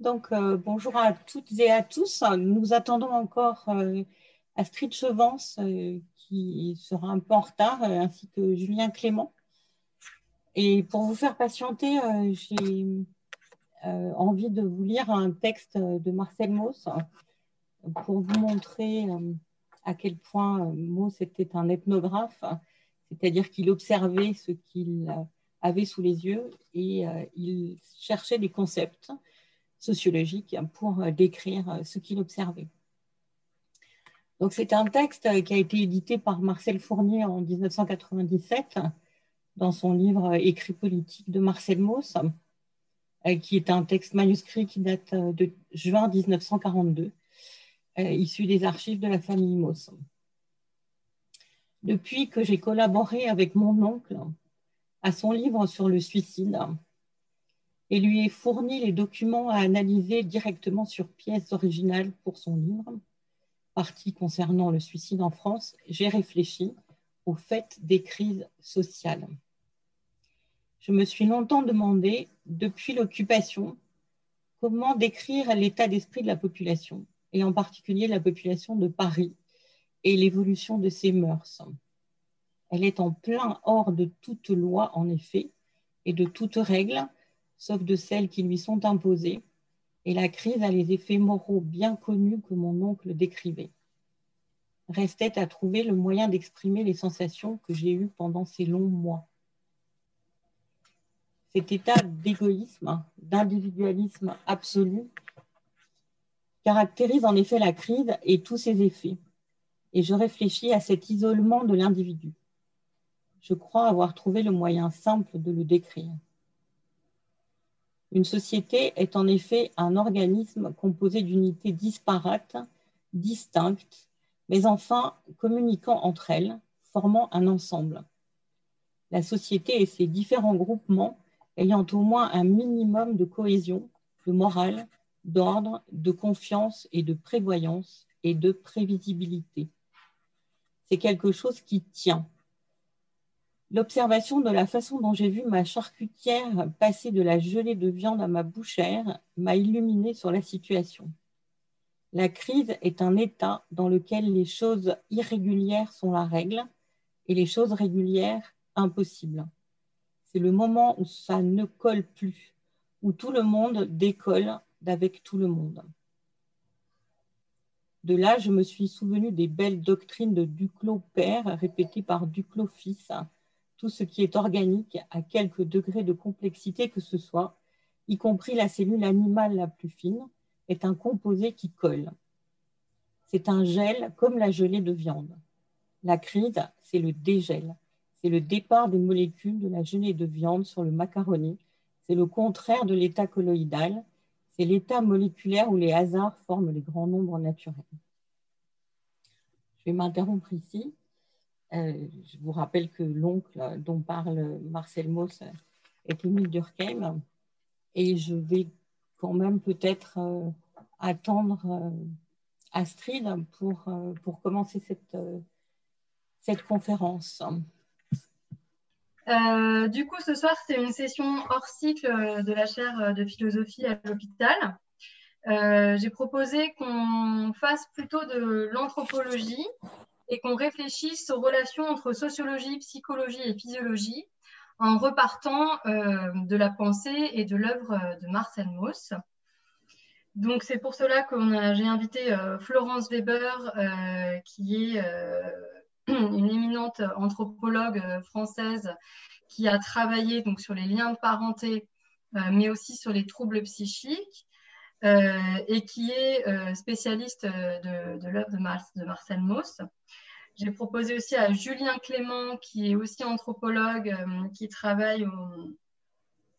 Donc, euh, bonjour à toutes et à tous. Nous attendons encore euh, Astrid Chevance, euh, qui sera un peu en retard, ainsi que Julien Clément. Et pour vous faire patienter, j'ai envie de vous lire un texte de Marcel Mauss pour vous montrer à quel point Mauss était un ethnographe, c'est-à-dire qu'il observait ce qu'il avait sous les yeux et il cherchait des concepts sociologique pour euh, décrire euh, ce qu'il observait. Donc c'est un texte euh, qui a été édité par Marcel Fournier en 1997 dans son livre Écrit politique de Marcel Mauss, qui est un texte manuscrit qui date de juin 1942, issu des archives de la famille Mauss. Depuis que j'ai collaboré avec mon oncle à son livre sur le suicide, et lui ai fourni les documents à analyser directement sur pièces originales pour son livre, partie concernant le suicide en France, j'ai réfléchi au fait des crises sociales. Je me suis longtemps demandé, depuis l'occupation, comment décrire l'état d'esprit de la population, et en particulier la population de Paris et l'évolution de ses mœurs. Elle est en plein hors de toute loi, en effet, et de toute règle, sauf de celles qui lui sont imposées, et la crise a les effets moraux bien connus que mon oncle décrivait. Restait à trouver le moyen d'exprimer les sensations que j'ai eues pendant ces longs mois. Cet état d'égoïsme, d'individualisme absolu, caractérise en effet la crise et tous ses effets. Et je réfléchis à cet isolement de l'individu. Je crois avoir trouvé le moyen simple de le décrire. Une société est en effet un organisme composé d'unités disparates, distinctes, mais enfin communiquant entre elles, formant un ensemble. La société et ses différents groupements ayant au moins un minimum de cohésion, de morale, d'ordre, de confiance et de prévoyance et de prévisibilité. C'est quelque chose qui tient, L'observation de la façon dont j'ai vu ma charcutière passer de la gelée de viande à ma bouchère m'a illuminé sur la situation. La crise est un état dans lequel les choses irrégulières sont la règle et les choses régulières impossibles. C'est le moment où ça ne colle plus, où tout le monde décolle d'avec tout le monde. De là, je me suis souvenu des belles doctrines de Duclos père répétées par Duclos fils tout ce qui est organique à quelque degré de complexité que ce soit, y compris la cellule animale la plus fine, est un composé qui colle. C'est un gel comme la gelée de viande. La crise, c'est le dégel. C'est le départ des molécules de la gelée de viande sur le macaroni. C'est le contraire de l'état colloïdal. C'est l'état moléculaire où les hasards forment les grands nombres naturels. Je vais m'interrompre ici. Euh, je vous rappelle que l'oncle dont parle Marcel Mauss est Émile Durkheim. Et je vais quand même peut-être euh, attendre euh, Astrid pour, pour commencer cette, cette conférence. du coup, ce soir, c'est une session hors cycle de la chaire de philosophie à l'hôpital. J'ai proposé qu'on fasse plutôt de l'anthropologie et qu'on réfléchisse aux relations entre sociologie, psychologie et physiologie en repartant euh, de la pensée et de l'œuvre de Marcel Mauss. Donc c'est pour cela que j'ai invité euh, Florence Weber, euh, qui est une éminente anthropologue française qui a travaillé donc, sur les liens de parenté, mais aussi sur les troubles psychiques. Et qui est spécialiste de, l'œuvre de, Marcel Mauss. J'ai proposé aussi à Julien Clément, qui est aussi anthropologue, euh, qui travaille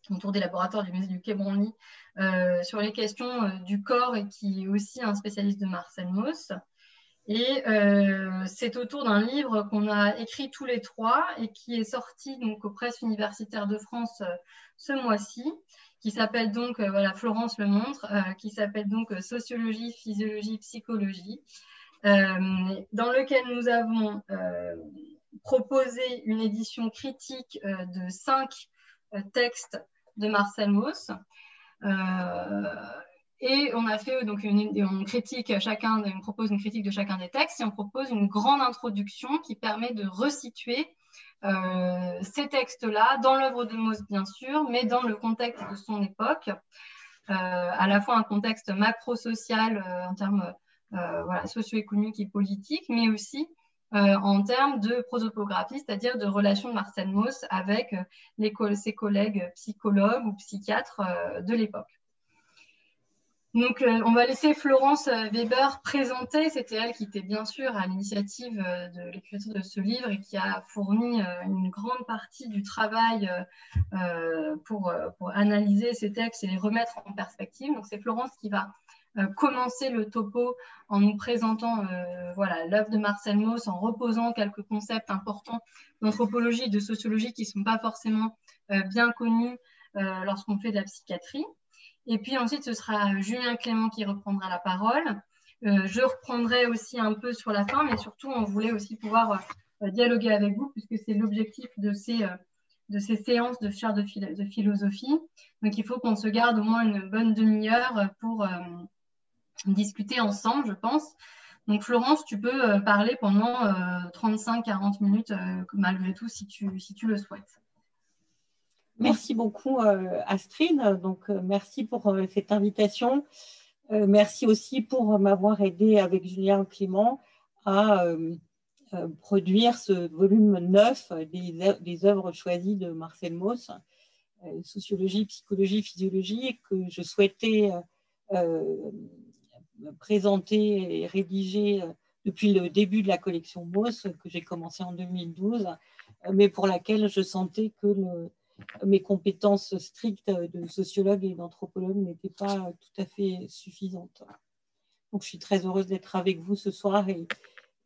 autour des laboratoires du musée du Quai Branly euh, sur les questions euh, du corps et qui est aussi un spécialiste de Marcel Mauss. Et c'est autour d'un livre qu'on a écrit tous les trois et qui est sorti donc aux presses universitaires de France ce mois-ci, qui s'appelle donc, voilà, Florence le montre, qui s'appelle donc Sociologie, physiologie, psychologie, euh, dans lequel nous avons euh, proposé une édition critique euh, de cinq textes de Marcel Mauss. Et on a fait donc une, on critique chacun, on propose une critique de chacun des textes et on propose une grande introduction qui permet de resituer euh, ces textes-là dans l'œuvre de Mauss bien sûr, mais dans le contexte de son époque, euh, à la fois un contexte macro-social euh, en termes voilà, socio-économiques et politiques, mais aussi en termes de prosopographie, c'est-à-dire de relation de Marcel Mauss avec ses collègues psychologues ou psychiatres de l'époque. Donc, euh, on va laisser Florence euh, Weber présenter. C'était elle qui était bien sûr à l'initiative euh, de l'écriture de ce livre et qui a fourni une grande partie du travail pour, pour, analyser ces textes et les remettre en perspective. Donc, c'est Florence qui va commencer le topo en nous présentant voilà l'œuvre de Marcel Mauss, en reposant quelques concepts importants d'anthropologie et de sociologie qui ne sont pas forcément bien connus lorsqu'on fait de la psychiatrie. Et puis ensuite, ce sera Julien Clément qui reprendra la parole. Euh, je reprendrai aussi un peu sur la fin, mais surtout, on voulait aussi pouvoir euh, dialoguer avec vous, puisque c'est l'objectif de ces, euh, de ces séances de chaire de, de, philosophie. Donc, il faut qu'on se garde au moins une bonne demi-heure pour discuter ensemble, je pense. Donc, Florence, tu peux parler pendant 35-40 minutes, malgré tout, si tu, si tu le souhaites. Merci beaucoup, euh, Astrid. Donc, euh, merci pour euh, cette invitation. merci aussi pour m'avoir aidé avec Julien Clément à produire ce volume neuf des, des, œuvres choisies de Marcel Mauss, sociologie, psychologie, physiologie, que je souhaitais présenter et rédiger depuis le début de la collection Mauss, que j'ai commencé en 2012, mais pour laquelle je sentais que le, mes compétences strictes de sociologue et d'anthropologue n'étaient pas tout à fait suffisantes. Donc, je suis très heureuse d'être avec vous ce soir et,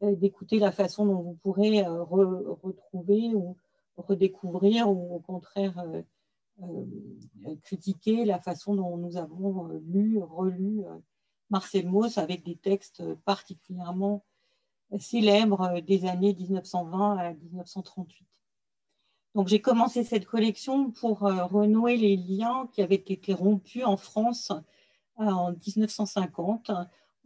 d'écouter la façon dont vous pourrez euh, retrouver ou redécouvrir ou au contraire euh, euh, critiquer la façon dont nous avons lu, relu Marcel Mauss avec des textes particulièrement célèbres des années 1920 à 1938. Donc j'ai commencé cette collection pour euh, renouer les liens qui avaient été rompus en France euh, en 1950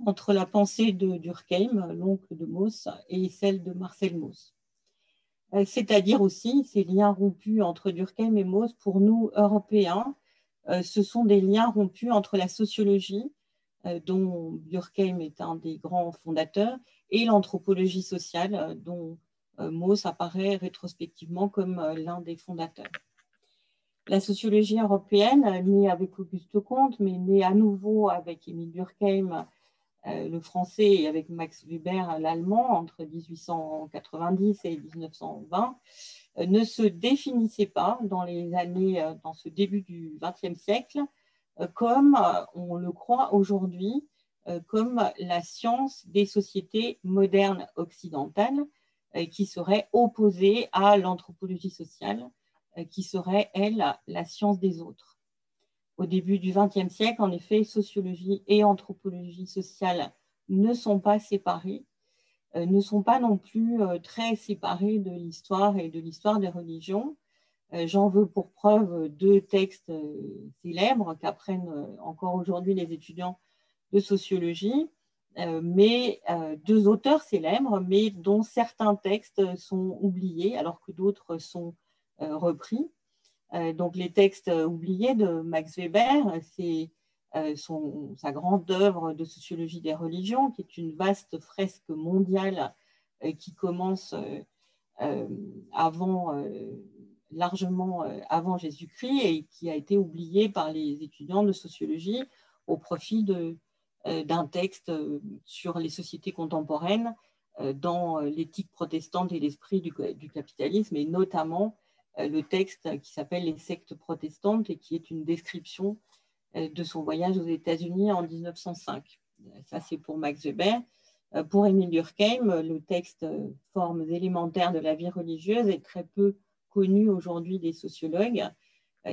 entre la pensée de Durkheim, l'oncle de Mauss, et celle de Marcel Mauss. Euh, c'est-à-dire aussi ces liens rompus entre Durkheim et Mauss, pour nous, Européens, ce sont des liens rompus entre la sociologie, dont Durkheim est un des grands fondateurs, et l'anthropologie sociale, dont Mauss apparaît rétrospectivement comme euh, l'un des fondateurs. La sociologie européenne, née avec Auguste Comte, mais née à nouveau avec Émile Durkheim, euh, le français, et avec Max Weber, l'allemand, entre 1890 et 1920, ne se définissait pas dans les années, dans ce début du XXe siècle, comme on le croit aujourd'hui, comme la science des sociétés modernes occidentales, euh, qui serait opposée à l'anthropologie sociale, euh, qui serait, elle, la science des autres. Au début du XXe siècle, en effet, sociologie et anthropologie sociale ne sont pas séparées, euh, ne sont pas non plus très séparées de l'histoire et de l'histoire des religions. J'en veux pour preuve deux textes célèbres qu'apprennent encore aujourd'hui les étudiants de sociologie. Euh, mais euh, deux auteurs célèbres, mais dont certains textes sont oubliés alors que d'autres sont euh, repris. donc les textes oubliés de Max Weber, c'est sa grande œuvre de sociologie des religions, qui est une vaste fresque mondiale qui commence avant, largement avant Jésus-Christ et qui a été oubliée par les étudiants de sociologie au profit de, d'un texte euh, sur les sociétés contemporaines euh, dans l'éthique protestante et l'esprit du, capitalisme, et notamment le texte qui s'appelle Les sectes protestantes et qui est une description de son voyage aux États-Unis en 1905. Ça, c'est pour Max Weber. Pour Émile Durkheim, le texte Formes élémentaires de la vie religieuse est très peu connu aujourd'hui des sociologues.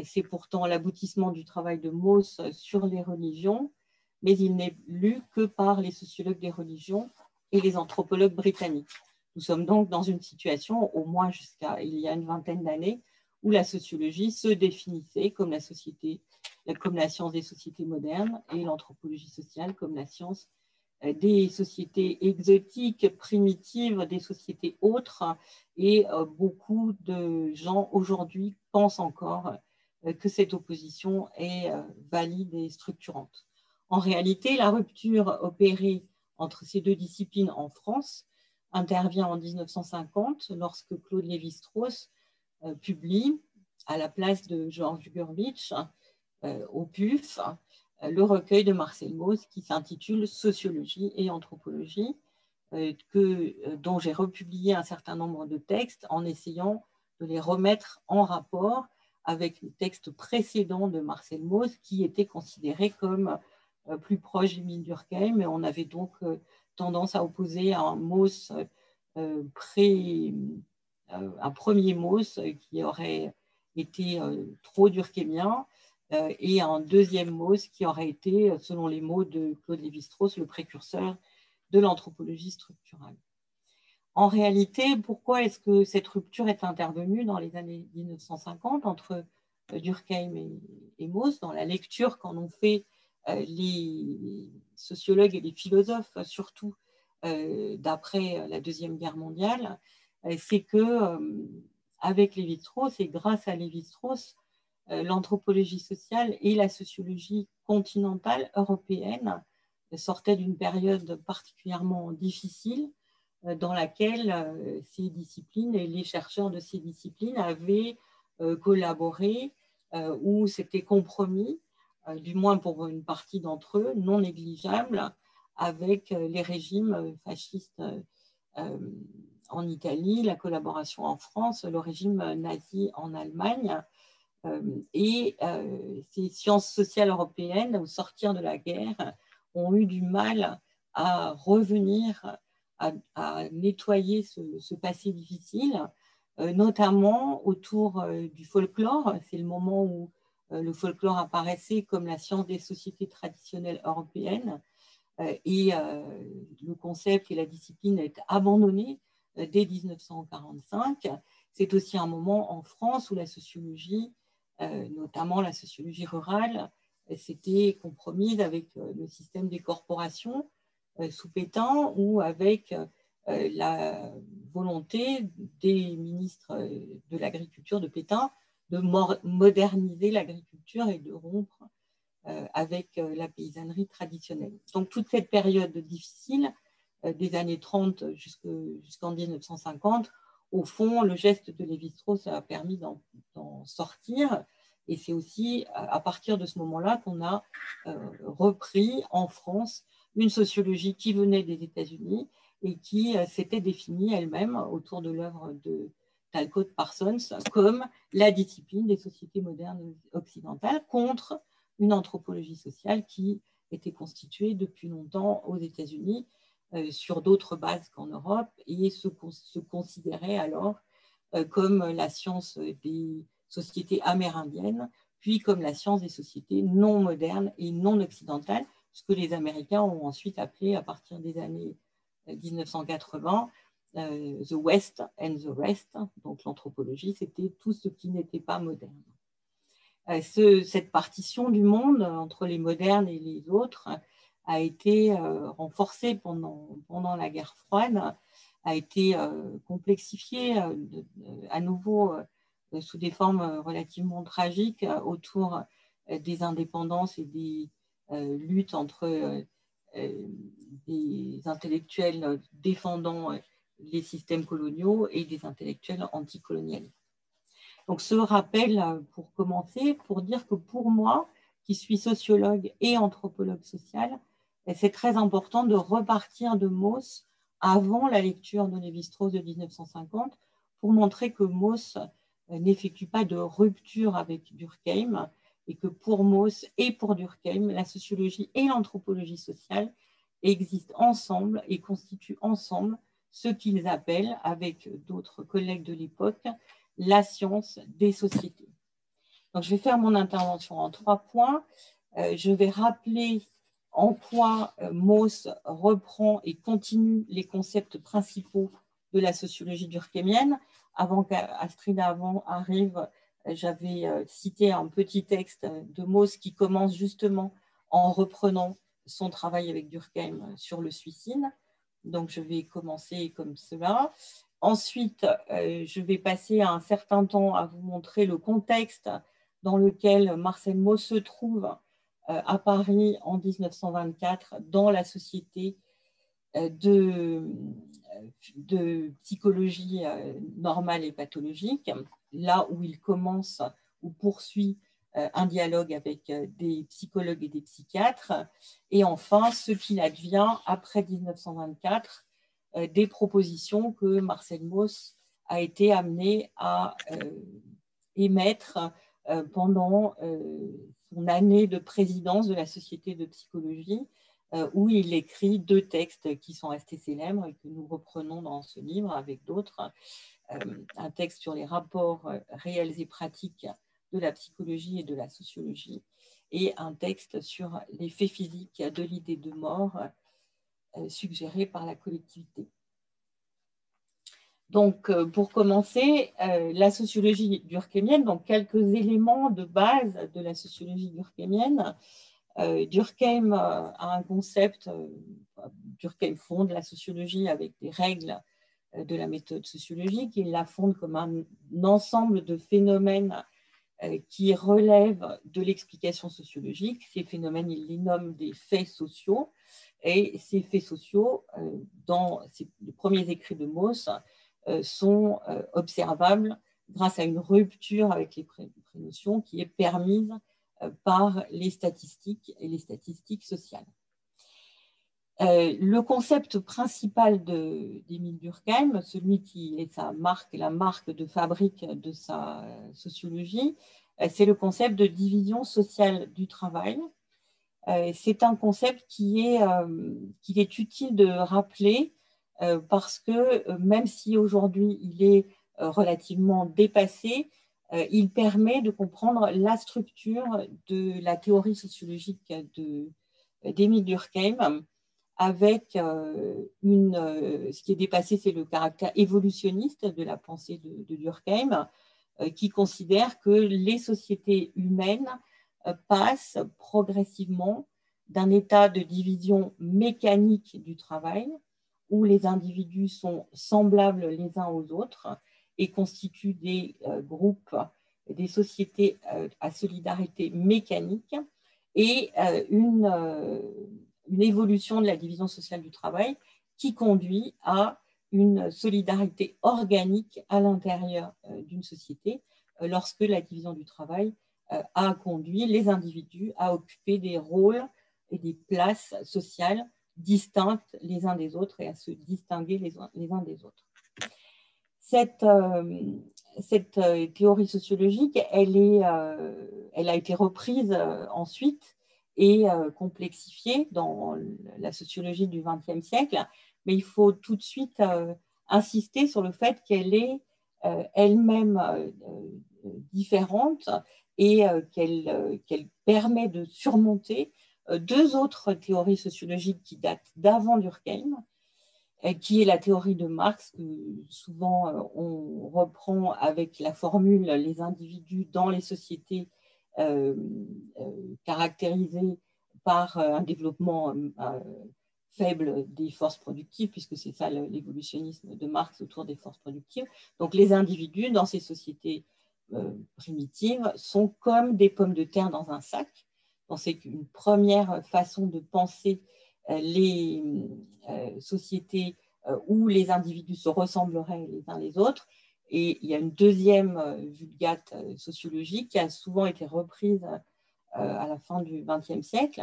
C'est pourtant l'aboutissement du travail de Mauss sur les religions mais il n'est lu que par les sociologues des religions et les anthropologues britanniques. Nous sommes donc dans une situation, au moins jusqu'à il y a une vingtaine d'années, où la sociologie se définissait comme la science des sociétés modernes et l'anthropologie sociale comme la science des sociétés exotiques, primitives, des sociétés autres. Et beaucoup de gens aujourd'hui pensent encore que cette opposition est valide et structurante. En réalité, la rupture opérée entre ces deux disciplines en France intervient en 1950 lorsque Claude Lévi-Strauss euh, publie à la place de Georges Gurvitch euh, au PUF le recueil de Marcel Mauss qui s'intitule Sociologie et anthropologie, euh, que, dont j'ai republié un certain nombre de textes en essayant de les remettre en rapport avec les textes précédents de Marcel Mauss qui étaient considérés comme plus proches d'Émile Durkheim. Et on avait donc tendance à opposer un euh, pré, euh, un premier Mauss qui aurait été euh, trop durkheimien et un deuxième Mauss qui aurait été, selon les mots de Claude Lévi-Strauss, le précurseur de l'anthropologie structurale. En réalité, pourquoi est-ce que cette rupture est intervenue dans les années 1950 entre Durkheim et, et Mauss dans la lecture qu'en ont fait les sociologues et les philosophes, surtout euh, d'après la Deuxième Guerre mondiale, euh, c'est que euh, avec Lévi-Strauss et grâce à Lévi-Strauss, l'anthropologie sociale et la sociologie continentale européenne sortaient d'une période particulièrement difficile dans laquelle ces disciplines et les chercheurs de ces disciplines avaient collaboré ou s'étaient compromis euh, du moins pour une partie d'entre eux, non négligeable, avec euh, les régimes euh, fascistes en Italie, la collaboration en France, le régime nazi en Allemagne. Et ces sciences sociales européennes, au sortir de la guerre, ont eu du mal à revenir, à, nettoyer ce, passé difficile, notamment autour du folklore. C'est le moment où euh, le folklore apparaissait comme la science des sociétés traditionnelles européennes euh, et euh, le concept et la discipline est abandonné dès 1945. C'est aussi un moment en France où la sociologie, notamment la sociologie rurale, s'était compromise avec le système des corporations sous Pétain ou avec la volonté des ministres de l'agriculture de Pétain de moderniser l'agriculture et de rompre euh, avec euh, la paysannerie traditionnelle. Donc toute cette période difficile, euh, des années 30 jusqu'en 1950, au fond, le geste de Lévi-Strauss a permis d'en sortir. Et c'est aussi à partir de ce moment-là qu'on a repris en France une sociologie qui venait des États-Unis et qui s'était définie elle-même autour de l'œuvre de, Talcott Parsons comme la discipline des sociétés modernes occidentales contre une anthropologie sociale qui était constituée depuis longtemps aux États-Unis euh, sur d'autres bases qu'en Europe et se, considérait alors euh, comme la science des sociétés amérindiennes, puis comme la science des sociétés non modernes et non occidentales, ce que les Américains ont ensuite appelé à partir des années 1980 euh, euh, the West and the Rest, donc l'anthropologie, c'était tout ce qui n'était pas moderne. Euh, cette partition du monde entre les modernes et les autres a été euh, renforcée pendant la guerre froide, a été complexifiée à nouveau sous des formes relativement tragiques autour des indépendances et des luttes entre des intellectuels défendant les systèmes coloniaux et des intellectuels anticolonialistes. Donc ce rappel, euh, pour commencer, pour dire que pour moi, qui suis sociologue et anthropologue social, eh, c'est très important de repartir de Mauss avant la lecture de Lévi-Strauss de 1950 pour montrer que Mauss euh, n'effectue pas de rupture avec Durkheim et que pour Mauss et pour Durkheim, la sociologie et l'anthropologie sociale existent ensemble et constituent ensemble ce qu'ils appellent, avec d'autres collègues de l'époque, la science des sociétés. Donc, je vais faire mon intervention en trois points. Euh, je vais rappeler en quoi euh, Mauss reprend et continue les concepts principaux de la sociologie durkheimienne. Avant qu'Astrid avant arrive, j'avais cité un petit texte de Mauss qui commence justement en reprenant son travail avec Durkheim sur le suicide. Donc, je vais commencer comme cela. Ensuite, je vais passer un certain temps à vous montrer le contexte dans lequel Marcel Mauss se trouve à Paris en 1924 dans la société de, de psychologie normale et pathologique, là où il commence ou poursuit euh, un dialogue avec euh, des psychologues et des psychiatres. Et enfin, ce qu'il advient après 1924, euh, des propositions que Marcel Mauss a été amené à émettre pendant son année de présidence de la Société de psychologie, où il écrit deux textes qui sont restés célèbres et que nous reprenons dans ce livre avec d'autres. Un texte sur les rapports réels et pratiques de la psychologie et de la sociologie, et un texte sur l'effet physique de l'idée de mort euh, suggéré par la collectivité. Donc, euh, pour commencer, euh, la sociologie durkheimienne, donc quelques éléments de base de la sociologie durkheimienne. Durkheim a un concept, Durkheim fonde la sociologie avec des règles de la méthode sociologique. Il la fonde comme un ensemble de phénomènes qui relèvent de l'explication sociologique. Ces phénomènes, il les nomme des faits sociaux. Et ces faits sociaux, euh, dans les premiers écrits de Mauss, euh, sont observables grâce à une rupture avec les prénotions qui est permise par les statistiques et les statistiques sociales. Le concept principal d'Émile Durkheim, celui qui est sa marque, la marque de fabrique de sa sociologie, euh, c'est le concept de division sociale du travail. Euh, c'est un concept qui est, euh, est utile de rappeler parce que même si aujourd'hui il est relativement dépassé, il permet de comprendre la structure de la théorie sociologique d'Émile Durkheim avec une, ce qui est dépassé, c'est le caractère évolutionniste de la pensée de, Durkheim, euh, qui considère que les sociétés humaines euh, passent progressivement d'un état de division mécanique du travail, où les individus sont semblables les uns aux autres et constituent des euh, groupes, des sociétés à solidarité mécanique, et une, une évolution de la division sociale du travail qui conduit à une solidarité organique à l'intérieur euh, d'une société euh, lorsque la division du travail euh, a conduit les individus à occuper des rôles et des places sociales distinctes les uns des autres et à se distinguer les, uns des autres. Cette, théorie sociologique, elle a été reprise ensuite et complexifiée dans la sociologie du XXe siècle. Mais il faut tout de suite euh, insister sur le fait qu'elle est euh, elle-même euh, différente et qu'elle permet de surmonter deux autres théories sociologiques qui datent d'avant Durkheim, qui est la théorie de Marx, que souvent on reprend avec la formule les individus dans les sociétés caractérisées par un développement faible des forces productives, puisque c'est ça l'évolutionnisme de Marx autour des forces productives. Donc les individus dans ces sociétés euh, primitives sont comme des pommes de terre dans un sac. c'est une première façon de penser euh, les euh, sociétés où les individus se ressembleraient les uns les autres. Et il y a une deuxième vulgate sociologique qui a souvent été reprise à la fin du XXe siècle,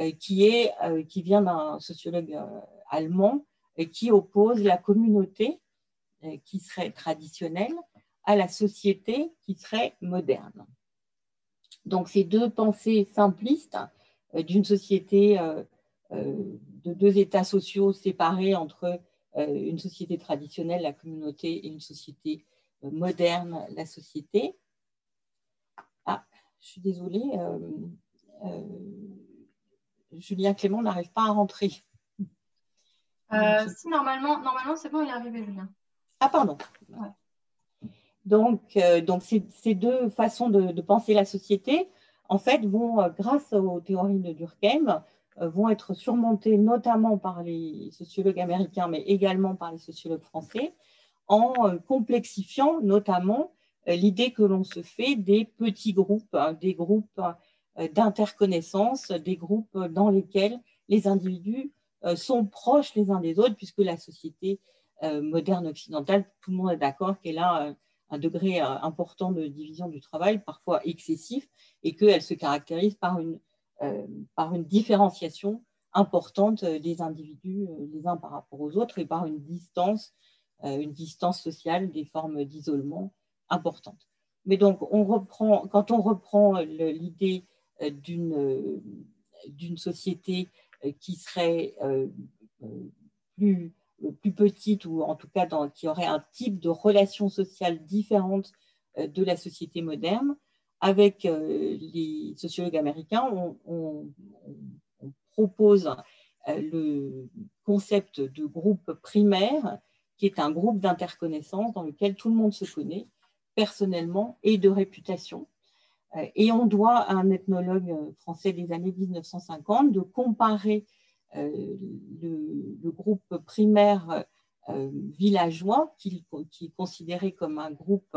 euh, qui, est, euh, qui vient d'un sociologue euh, allemand qui oppose la communauté qui serait traditionnelle à la société qui serait moderne. Donc ces deux pensées simplistes d'une société de deux états sociaux séparés entre une société traditionnelle, la communauté, et une société moderne, la société. Ah, je suis désolée. Julien Clément n'arrive pas à rentrer. Euh, si, normalement, normalement c'est bon, il est arrivé, Julien. Ah, pardon. Donc, donc ces, deux façons de, penser la société, en fait, vont, grâce aux théories de Durkheim, vont être surmontées notamment par les sociologues américains, mais également par les sociologues français, en complexifiant notamment l'idée que l'on se fait des petits groupes, hein, des groupes d'interconnaissance, des groupes dans lesquels les individus euh, sont proches les uns des autres, puisque la société euh, moderne occidentale, tout le monde est d'accord qu'elle a euh, un degré important de division du travail, parfois excessif, et qu'elle se caractérise par une, par une différenciation importante des individus les uns par rapport aux autres et par une distance, une distance sociale, des formes d'isolement importantes. Mais donc, on reprend, quand on reprend l'idée d'une société euh, qui serait euh, euh, plus, plus petite ou en tout cas qui aurait un type de relation sociale différente de la société moderne. Avec les sociologues américains, on, propose le concept de groupe primaire, qui est un groupe d'interconnaissance dans lequel tout le monde se connaît personnellement et de réputation. Euh, et on doit à un ethnologue euh, français des années 1950 de comparer euh, le, groupe primaire villageois, qui, est considéré comme un groupe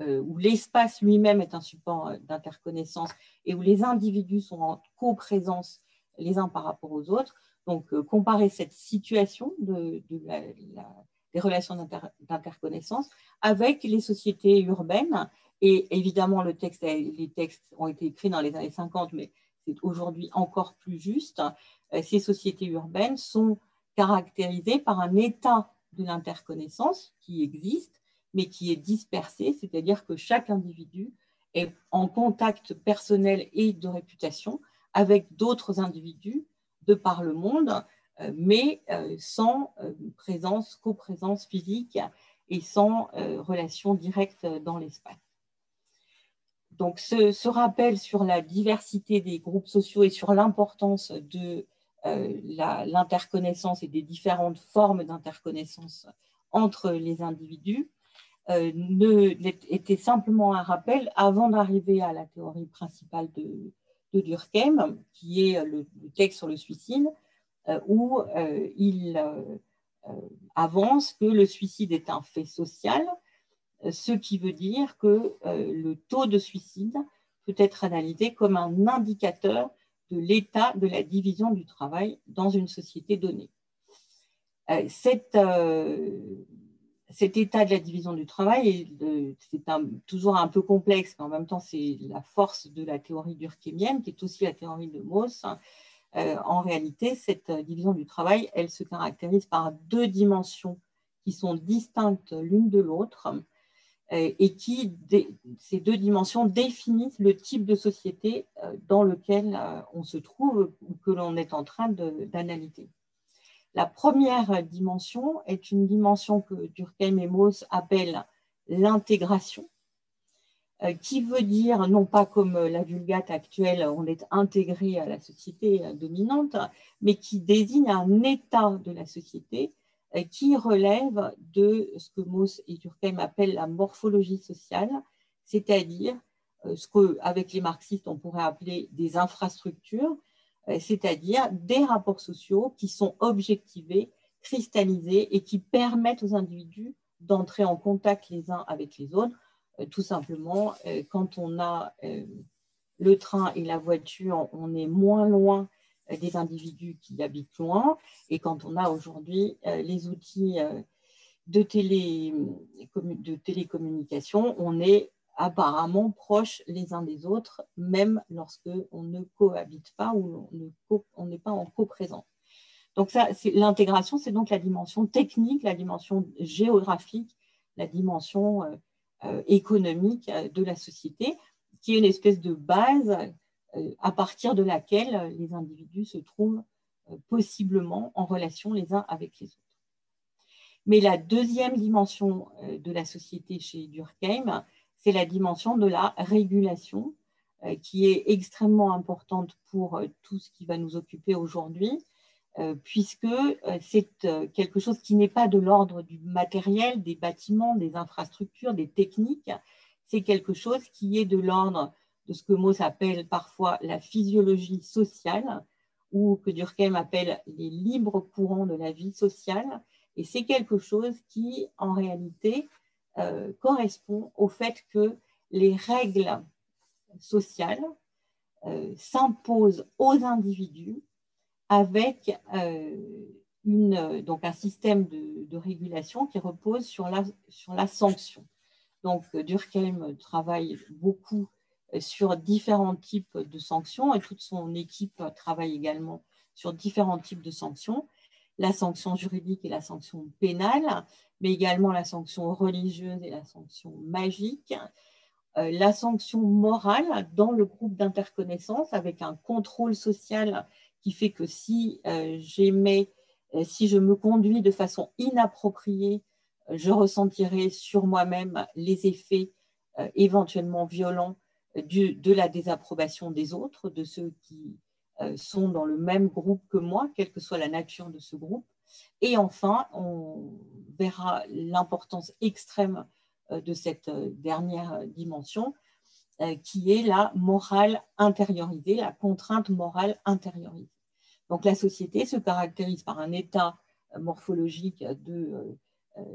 où l'espace lui-même est un support d'interconnaissance et où les individus sont en coprésence les uns par rapport aux autres. Donc, comparer cette situation de, des relations d'interconnaissance avec les sociétés urbaines et évidemment, le texte, les textes ont été écrits dans les années 50, mais c'est aujourd'hui encore plus juste. Euh, ces sociétés urbaines sont caractérisées par un état de l'interconnaissance qui existe, mais qui est dispersé, c'est-à-dire que chaque individu est en contact personnel et de réputation avec d'autres individus de par le monde, euh, mais euh, sans présence, coprésence physique et sans relation directe dans l'espace. Donc, ce, rappel sur la diversité des groupes sociaux et sur l'importance de euh, l'interconnaissance et des différentes formes d'interconnaissance entre les individus euh, était simplement un rappel avant d'arriver à la théorie principale de, Durkheim, qui est le, texte sur le suicide, euh, où il avance que le suicide est un fait social ce qui veut dire que euh, le taux de suicide peut être analysé comme un indicateur de l'état de la division du travail dans une société donnée. Euh, euh, cet état de la division du travail, c'est toujours un peu complexe, mais en même temps, c'est la force de la théorie durkheimienne, qui est aussi la théorie de Mauss. en réalité, cette division du travail, elle se caractérise par deux dimensions qui sont distinctes l'une de l'autre euh, et qui, ces deux dimensions, définissent le type de société euh, dans lequel euh, on se trouve ou que l'on est en train d'analyser. La première dimension est une dimension que Durkheim et Mauss appellent l'intégration, qui veut dire, non pas comme la vulgate actuelle, on est intégré à la société dominante, mais qui désigne un état de la société euh, qui relève de ce que Mauss et Durkheim appellent la morphologie sociale, c'est-à-dire euh, ce qu'avec les marxistes on pourrait appeler des infrastructures, euh, c'est-à-dire des rapports sociaux qui sont objectivés, cristallisés et qui permettent aux individus d'entrer en contact les uns avec les autres. Tout simplement, quand on a le train et la voiture, on est moins loin des individus qui habitent loin. Et quand on a aujourd'hui euh, les outils euh, de, télé, de télécommunication, on est apparemment proches les uns des autres, même lorsque on ne cohabite pas ou on n'est pas en coprésence. Donc ça, l'intégration, c'est donc la dimension technique, la dimension géographique, la dimension euh, économique de la société, qui est une espèce de base euh, à partir de laquelle les individus se trouvent euh, possiblement en relation les uns avec les autres. Mais la deuxième dimension euh, de la société chez Durkheim, c'est la dimension de la régulation, qui est extrêmement importante pour tout ce qui va nous occuper aujourd'hui, puisque c'est quelque chose qui n'est pas de l'ordre du matériel, des bâtiments, des infrastructures, des techniques, c'est quelque chose qui est de l'ordre de ce que Mauss appelle parfois la physiologie sociale, ou que Durkheim appelle les libres courants de la vie sociale. Et c'est quelque chose qui, en réalité, euh, correspond au fait que les règles sociales euh, s'imposent aux individus avec euh, donc un système de, de, régulation qui repose sur la, sur la sanction. Donc Durkheim travaille beaucoup sur différents types de sanctions et toute son équipe travaille également sur différents types de sanctions. La sanction juridique et la sanction pénale, mais également la sanction religieuse et la sanction magique. Euh, la sanction morale dans le groupe d'interconnaissance avec un contrôle social qui fait que si euh, j'aimais, euh, si je me conduis de façon inappropriée, je ressentirai sur moi-même les effets éventuellement violents de la désapprobation des autres, de ceux qui sont dans le même groupe que moi, quelle que soit la nature de ce groupe. Et enfin, on verra l'importance extrême euh, de cette euh, dernière dimension, qui est la morale intériorisée, la contrainte morale intériorisée. Donc la société se caractérise par un état morphologique de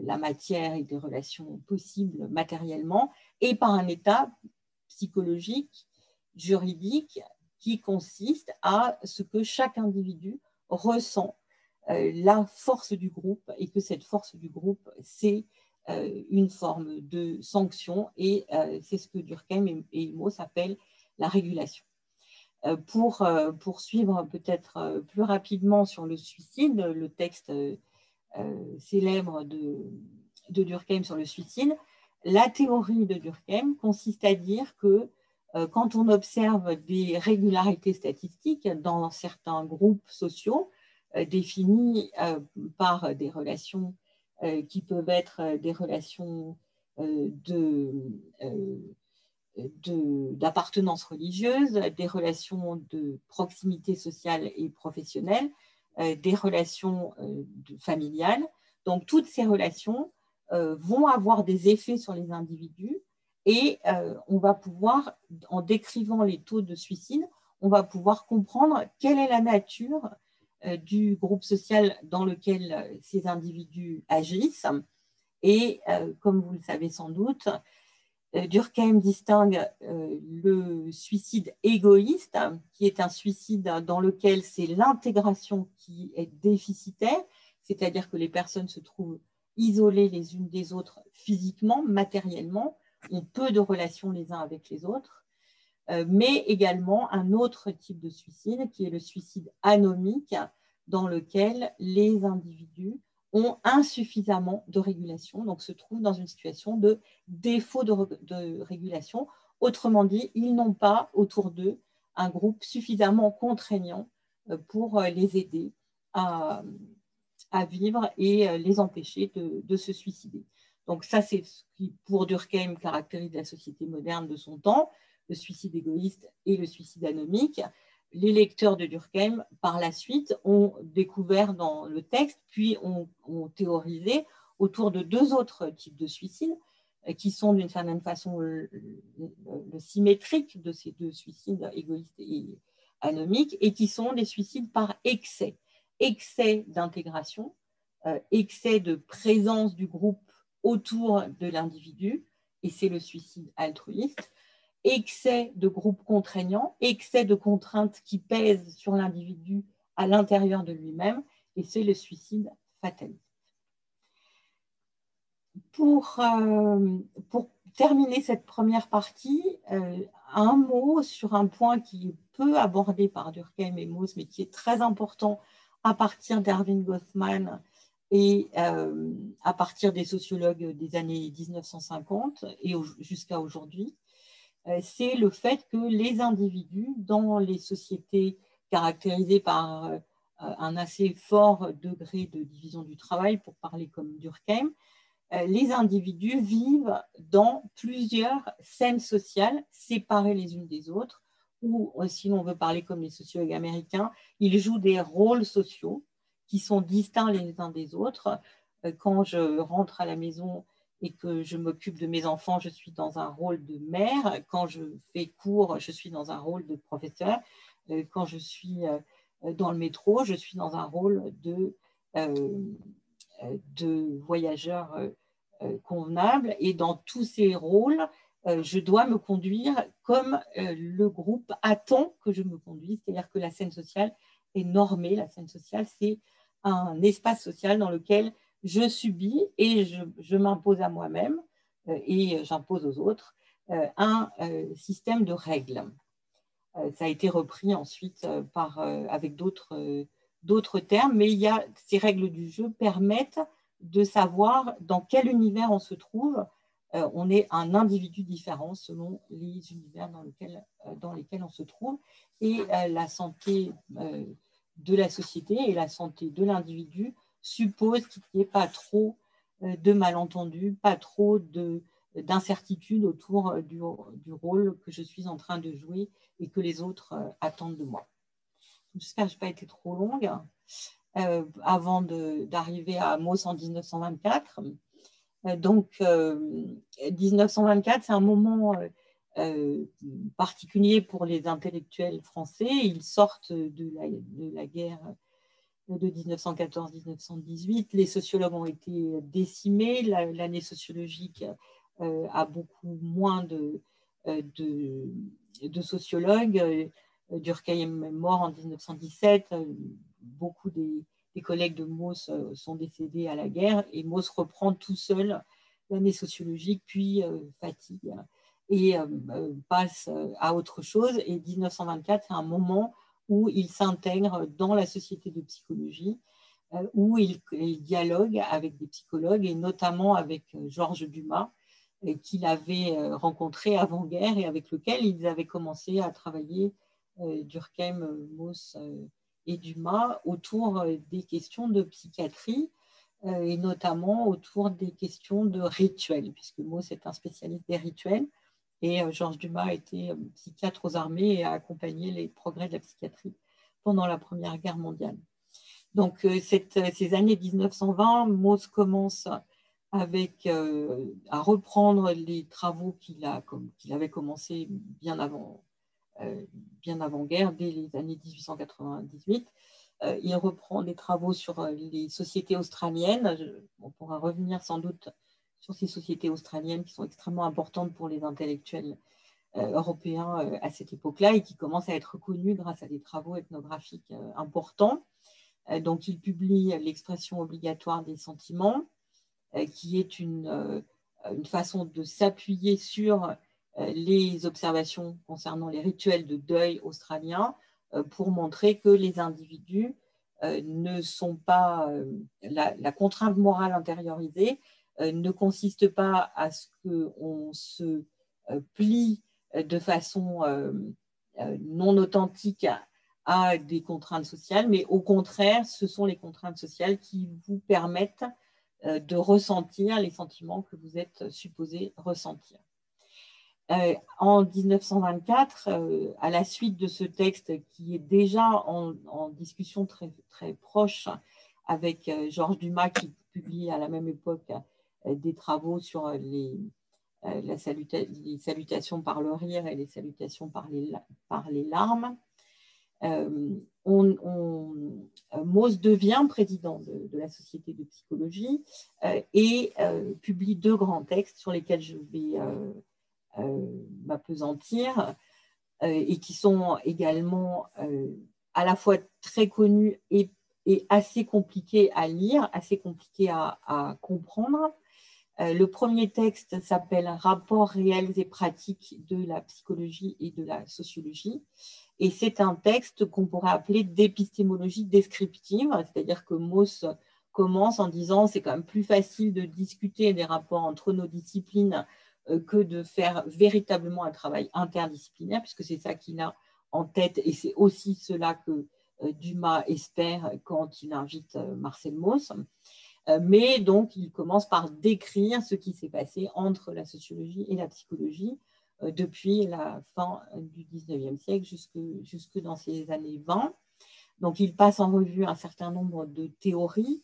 la matière et des relations possibles matériellement, et par un état psychologique, juridique, qui consiste à ce que chaque individu ressent euh, la force du groupe et que cette force du groupe, c'est euh, une forme de sanction et euh, c'est ce que Durkheim et, et appellent la régulation. pour poursuivre peut-être plus rapidement sur le suicide, le texte célèbre de, de Durkheim sur le suicide, la théorie de Durkheim consiste à dire que euh, quand on observe des régularités statistiques dans certains groupes sociaux euh, définis euh, par des relations qui peuvent être des relations d'appartenance religieuse, des relations de proximité sociale et professionnelle, des relations familiales. Donc toutes ces relations euh, vont avoir des effets sur les individus et euh, on va pouvoir, en décrivant les taux de suicide, on va pouvoir comprendre quelle est la nature euh, du groupe social dans lequel ces individus agissent. Et comme vous le savez sans doute, Durkheim distingue le suicide égoïste, qui est un suicide dans lequel c'est l'intégration qui est déficitaire, c'est-à-dire que les personnes se trouvent isolés les unes des autres physiquement, matériellement, ont peu de relations les uns avec les autres, euh, mais également un autre type de suicide qui est le suicide anomique, dans lequel les individus ont insuffisamment de régulation, donc se trouvent dans une situation de défaut de, régulation. Autrement dit, ils n'ont pas autour d'eux un groupe suffisamment contraignant euh, pour euh, les aider à, vivre et euh, les empêcher de, se suicider. Donc ça, c'est ce qui, pour Durkheim, caractérise la société moderne de son temps, le suicide égoïste et le suicide anomique. Les lecteurs de Durkheim, par la suite, ont découvert dans le texte, puis ont, théorisé autour de deux autres types de suicides, euh, qui sont d'une certaine façon le, symétrique de ces deux suicides égoïstes et anomiques, et qui sont des suicides par excès excès d'intégration, euh, excès de présence du groupe autour de l'individu, et c'est le suicide altruiste, excès de groupe contraignant, excès de contraintes qui pèsent sur l'individu à l'intérieur de lui-même, et c'est le suicide fataliste. Pour, euh, pour, terminer cette première partie, euh, un mot sur un point qui est peu abordé par Durkheim et Mauss, mais qui est très important à partir d'Erwin Goffman et euh, à partir des sociologues des années 1950 et jusqu'à aujourd'hui, c'est le fait que les individus dans les sociétés caractérisées par euh, un assez fort degré de division du travail, pour parler comme Durkheim, les individus vivent dans plusieurs scènes sociales séparées les unes des autres, ou si l'on veut parler comme les sociologues américains, ils jouent des rôles sociaux qui sont distincts les uns des autres. Quand je rentre à la maison et que je m'occupe de mes enfants, je suis dans un rôle de mère. Quand je fais cours, je suis dans un rôle de professeur. Quand je suis dans le métro, je suis dans un rôle de, de voyageur convenable. Et dans tous ces rôles, euh, je dois me conduire comme euh, le groupe attend que je me conduise, c'est-à-dire que la scène sociale est normée. La scène sociale, c'est un espace social dans lequel je subis et je, m'impose à moi-même euh, et j'impose aux autres un système de règles. ça a été repris ensuite par, avec d'autres termes, mais il y a, ces règles du jeu permettent de savoir dans quel univers on se trouve euh, on est un individu différent selon les univers dans, euh, dans lesquels on se trouve. Et euh, la santé de la société et la santé de l'individu suppose qu'il n'y ait pas trop de malentendus, pas trop d'incertitudes autour du, rôle que je suis en train de jouer et que les autres attendent de moi. J'espère que je n'ai pas été trop longue. avant d'arriver à Mos en 1924, euh, donc, 1924, euh, c'est un moment euh, particulier pour les intellectuels français. Ils sortent de la, guerre de 1914-1918. Les sociologues ont été décimés. L'année sociologique a beaucoup moins de, de, sociologues. Durkheim est mort en 1917. Beaucoup des, les collègues de Mauss euh, sont décédés à la guerre et Mauss reprend tout seul l'année sociologique, puis euh, fatigue et euh, passe à autre chose. Et 1924, c'est un moment où il s'intègre dans la société de psychologie, où il, dialogue avec des psychologues et notamment avec Georges Dumas, qu'il avait rencontré avant-guerre et avec lequel ils avaient commencé à travailler Durkheim, Mauss et Dumas autour euh, des questions de psychiatrie euh, et notamment autour des questions de rituels, puisque Mauss est un spécialiste des rituels et euh, Georges Dumas a été psychiatre aux armées et a accompagné les progrès de la psychiatrie pendant la Première Guerre mondiale. Donc, ces années 1920, Mauss commence avec, à reprendre les travaux qu'il avait commencés bien avant, euh, bien avant-guerre, dès les années 1898. Euh, il reprend des travaux sur euh, les sociétés australiennes. On pourra revenir sans doute sur ces sociétés australiennes qui sont extrêmement importantes pour les intellectuels européens à cette époque-là et qui commencent à être reconnus grâce à des travaux ethnographiques importants. Donc, il publie l'expression obligatoire des sentiments, qui est une, façon de s'appuyer sur euh, les observations concernant les rituels de deuil australiens euh, pour montrer que les individus euh, ne sont pas, la, contrainte morale intériorisée ne consiste pas à ce qu'on se plie de façon non authentique à des contraintes sociales, mais au contraire, ce sont les contraintes sociales qui vous permettent de ressentir les sentiments que vous êtes supposé ressentir. Euh, en 1924, euh, à la suite de ce texte qui est déjà en, discussion très, proche avec euh, Georges Dumas qui publie à la même époque des travaux sur les, la les, salutations par le rire et les salutations par les, larmes, on, Mose devient président de, la Société de psychologie et publie deux grands textes sur lesquels je vais euh, m'apesantir euh, et qui sont également euh, à la fois très connus et, assez compliqués à lire, assez compliqués à, comprendre. Le premier texte s'appelle Rapports réels et pratiques de la psychologie et de la sociologie. Et c'est un texte qu'on pourrait appeler d'épistémologie descriptive, c'est-à-dire que Mauss commence en disant c'est quand même plus facile de discuter des rapports entre nos disciplines euh, que de faire véritablement un travail interdisciplinaire, puisque c'est ça qu'il a en tête et c'est aussi cela que euh, Dumas espère quand il invite euh, Marcel Mauss. Mais donc, il commence par décrire ce qui s'est passé entre la sociologie et la psychologie depuis la fin du 19e siècle jusque, jusque dans ces années 20. Donc, il passe en revue un certain nombre de théories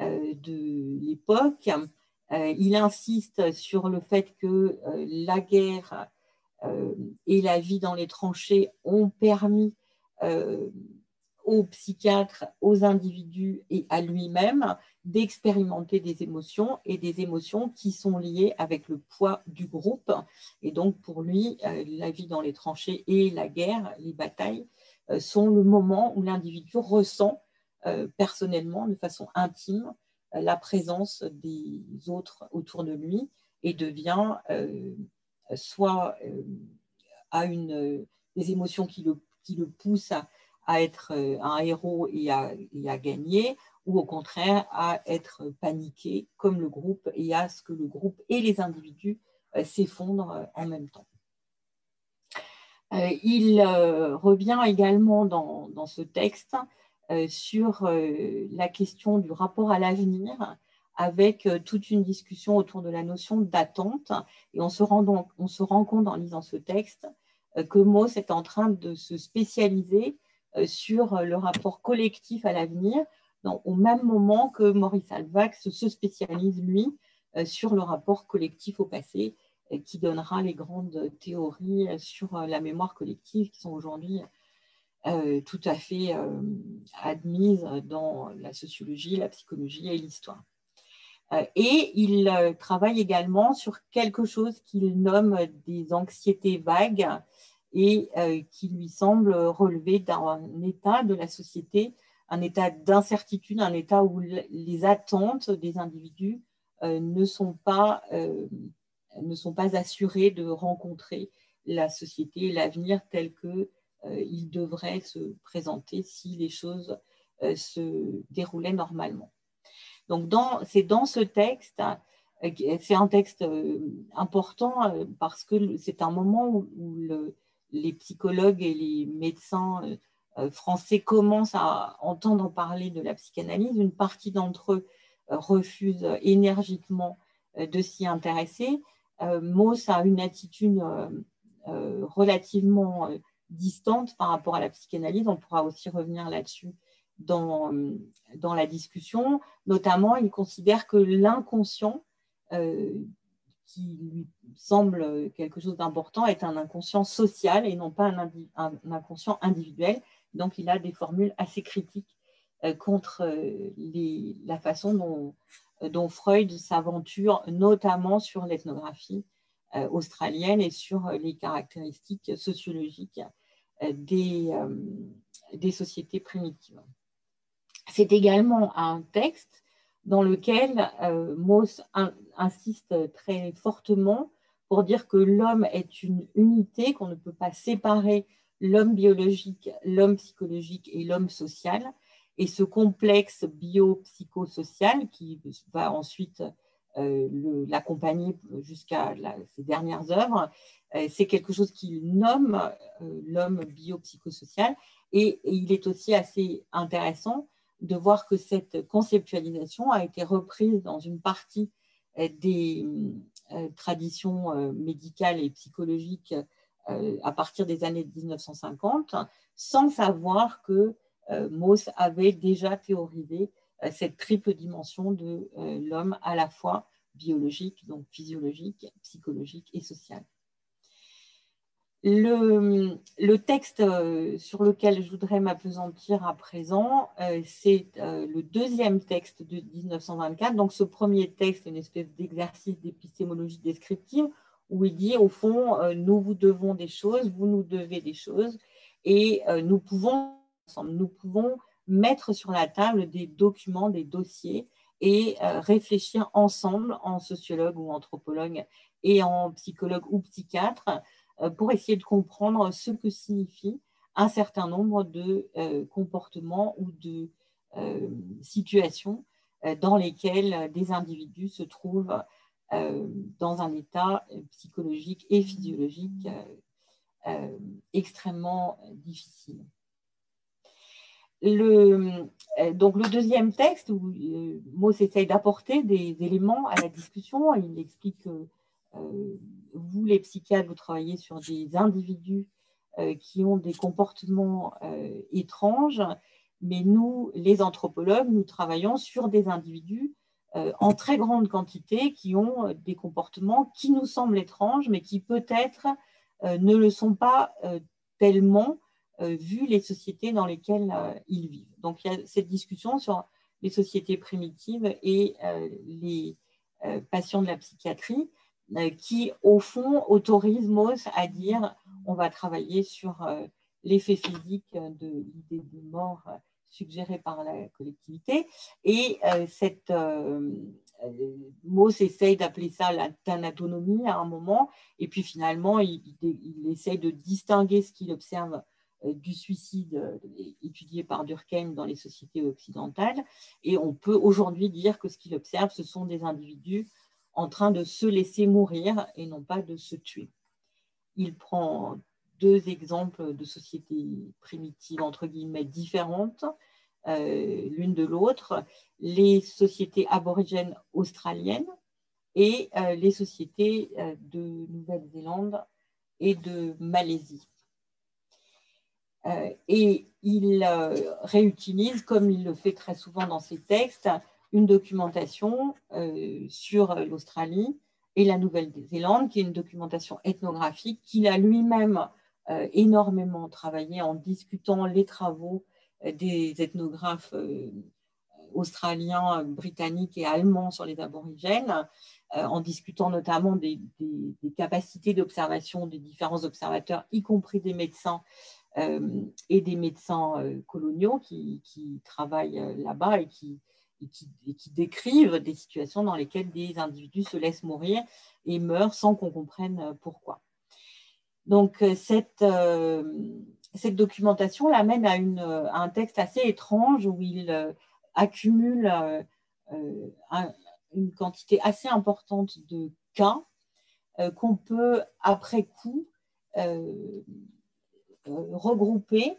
de l'époque. il insiste sur le fait que la guerre et la vie dans les tranchées ont permis aux psychiatres, aux individus et à lui-même d'expérimenter des émotions et des émotions qui sont liées avec le poids du groupe. Et donc pour lui, euh, la vie dans les tranchées et la guerre, les batailles, euh, sont le moment où l'individu ressent euh, personnellement, de façon intime, la présence des autres autour de lui et devient soit à une, des émotions qui le, qui le poussent à, à être euh, un héros et à, gagner, ou au contraire à être paniqué comme le groupe et à ce que le groupe et les individus euh, s'effondrent euh, en même temps. Il revient également dans, ce texte sur la question du rapport à l'avenir avec toute une discussion autour de la notion d'attente. Et on se, rend donc, on se rend compte en lisant ce texte que Mauss est en train de se spécialiser sur le rapport collectif à l'avenir, au même moment que Maurice Alvax se spécialise, lui, euh, sur le rapport collectif au passé, euh, qui donnera les grandes théories sur la mémoire collective qui sont aujourd'hui tout à fait admises dans la sociologie, la psychologie et l'histoire. Et il travaille également sur quelque chose qu'il nomme des anxiétés vagues et euh, qui lui semble relever d'un état de la société, un état d'incertitude, un état où les attentes des individus euh, ne, sont pas, euh, ne sont pas assurées de rencontrer la société et l'avenir tel que il devrait se présenter si les choses se déroulaient normalement. Donc, c'est dans ce texte c'est un texte important parce que c'est un moment où, le, les psychologues et les médecins euh, euh, français commencent à entendre parler de la psychanalyse. Une partie d'entre eux euh, refusent énergiquement de s'y intéresser. Mauss a une attitude relativement distante par rapport à la psychanalyse. On pourra aussi revenir là-dessus dans, dans la discussion. Notamment, il considère que l'inconscient qui lui semble quelque chose d'important est un inconscient social et non pas un, inconscient individuel. Donc, il a des formules assez critiques euh, contre euh, la façon dont, dont Freud s'aventure, notamment sur l'ethnographie euh, australienne et sur les caractéristiques sociologiques des sociétés primitives. C'est également un texte dans lequel euh, Mauss insiste très fortement pour dire que l'homme est une unité, qu'on ne peut pas séparer l'homme biologique, l'homme psychologique et l'homme social. Et ce complexe biopsychosocial qui va ensuite euh, l'accompagner jusqu'à ses dernières œuvres, euh, c'est quelque chose qu'il nomme l'homme biopsychosocial. Et, et, il est aussi assez intéressant de voir que cette conceptualisation a été reprise dans une partie euh, des euh, traditions euh, médicales et psychologiques à partir des années 1950, sans savoir que Mauss avait déjà théorisé cette triple dimension de l'homme à la fois biologique, donc physiologique, psychologique et social. Le, texte euh, sur lequel je voudrais m'apesantir à présent, euh, c'est euh, le deuxième texte de 1924. Donc, ce premier texte une espèce d'exercice d'épistémologie descriptive où il dit, au fond, nous vous devons des choses, vous nous devez des choses, et nous pouvons, nous pouvons mettre sur la table des documents, des dossiers, et réfléchir ensemble en sociologue ou anthropologue et en psychologue ou psychiatre pour essayer de comprendre ce que signifie un certain nombre de euh, comportements ou de euh, situations dans lesquelles des individus se trouvent dans un état psychologique et physiologique extrêmement difficile. Le, donc le deuxième texte où Mauss essaye d'apporter des éléments à la discussion, il explique que vous, les psychiatres, vous travaillez sur des individus qui ont des comportements étranges, mais nous, les anthropologues, nous travaillons sur des individus en très grande quantité qui ont des comportements qui nous semblent étranges, mais qui peut-être ne le sont pas tellement vu les sociétés dans lesquelles ils vivent. Donc il y a cette discussion sur les sociétés primitives et les patients de la psychiatrie euh, qui, au fond, autorise Mauss à dire on va travailler sur euh, l'effet physique de l'idée de mort euh, suggérée par la collectivité. Et cette, Mauss essaye d'appeler ça la à un moment, et puis finalement, il, il, essaye de distinguer ce qu'il observe du suicide étudié par Durkheim dans les sociétés occidentales. Et on peut aujourd'hui dire que ce qu'il observe, ce sont des individus en train de se laisser mourir et non pas de se tuer. Il prend deux exemples de sociétés primitives, entre guillemets, différentes, euh, l'une de l'autre, les sociétés aborigènes australiennes et euh, les sociétés euh, de Nouvelle-Zélande et de Malaisie. et il réutilise, comme il le fait très souvent dans ses textes, une documentation euh, sur l'Australie et la Nouvelle-Zélande, qui est une documentation ethnographique qu'il a lui-même euh, énormément travaillé en discutant les travaux euh, des ethnographes australiens, britanniques et allemands sur les aborigènes, en discutant notamment des, capacités d'observation des différents observateurs, y compris des médecins et des médecins coloniaux qui, qui travaillent là-bas et qui, et qui, décrivent des situations dans lesquelles des individus se laissent mourir et meurent sans qu'on comprenne pourquoi. Donc euh, cette, euh, cette documentation l'amène à, un texte assez étrange où il euh, accumule une quantité assez importante de cas qu'on peut après coup regrouper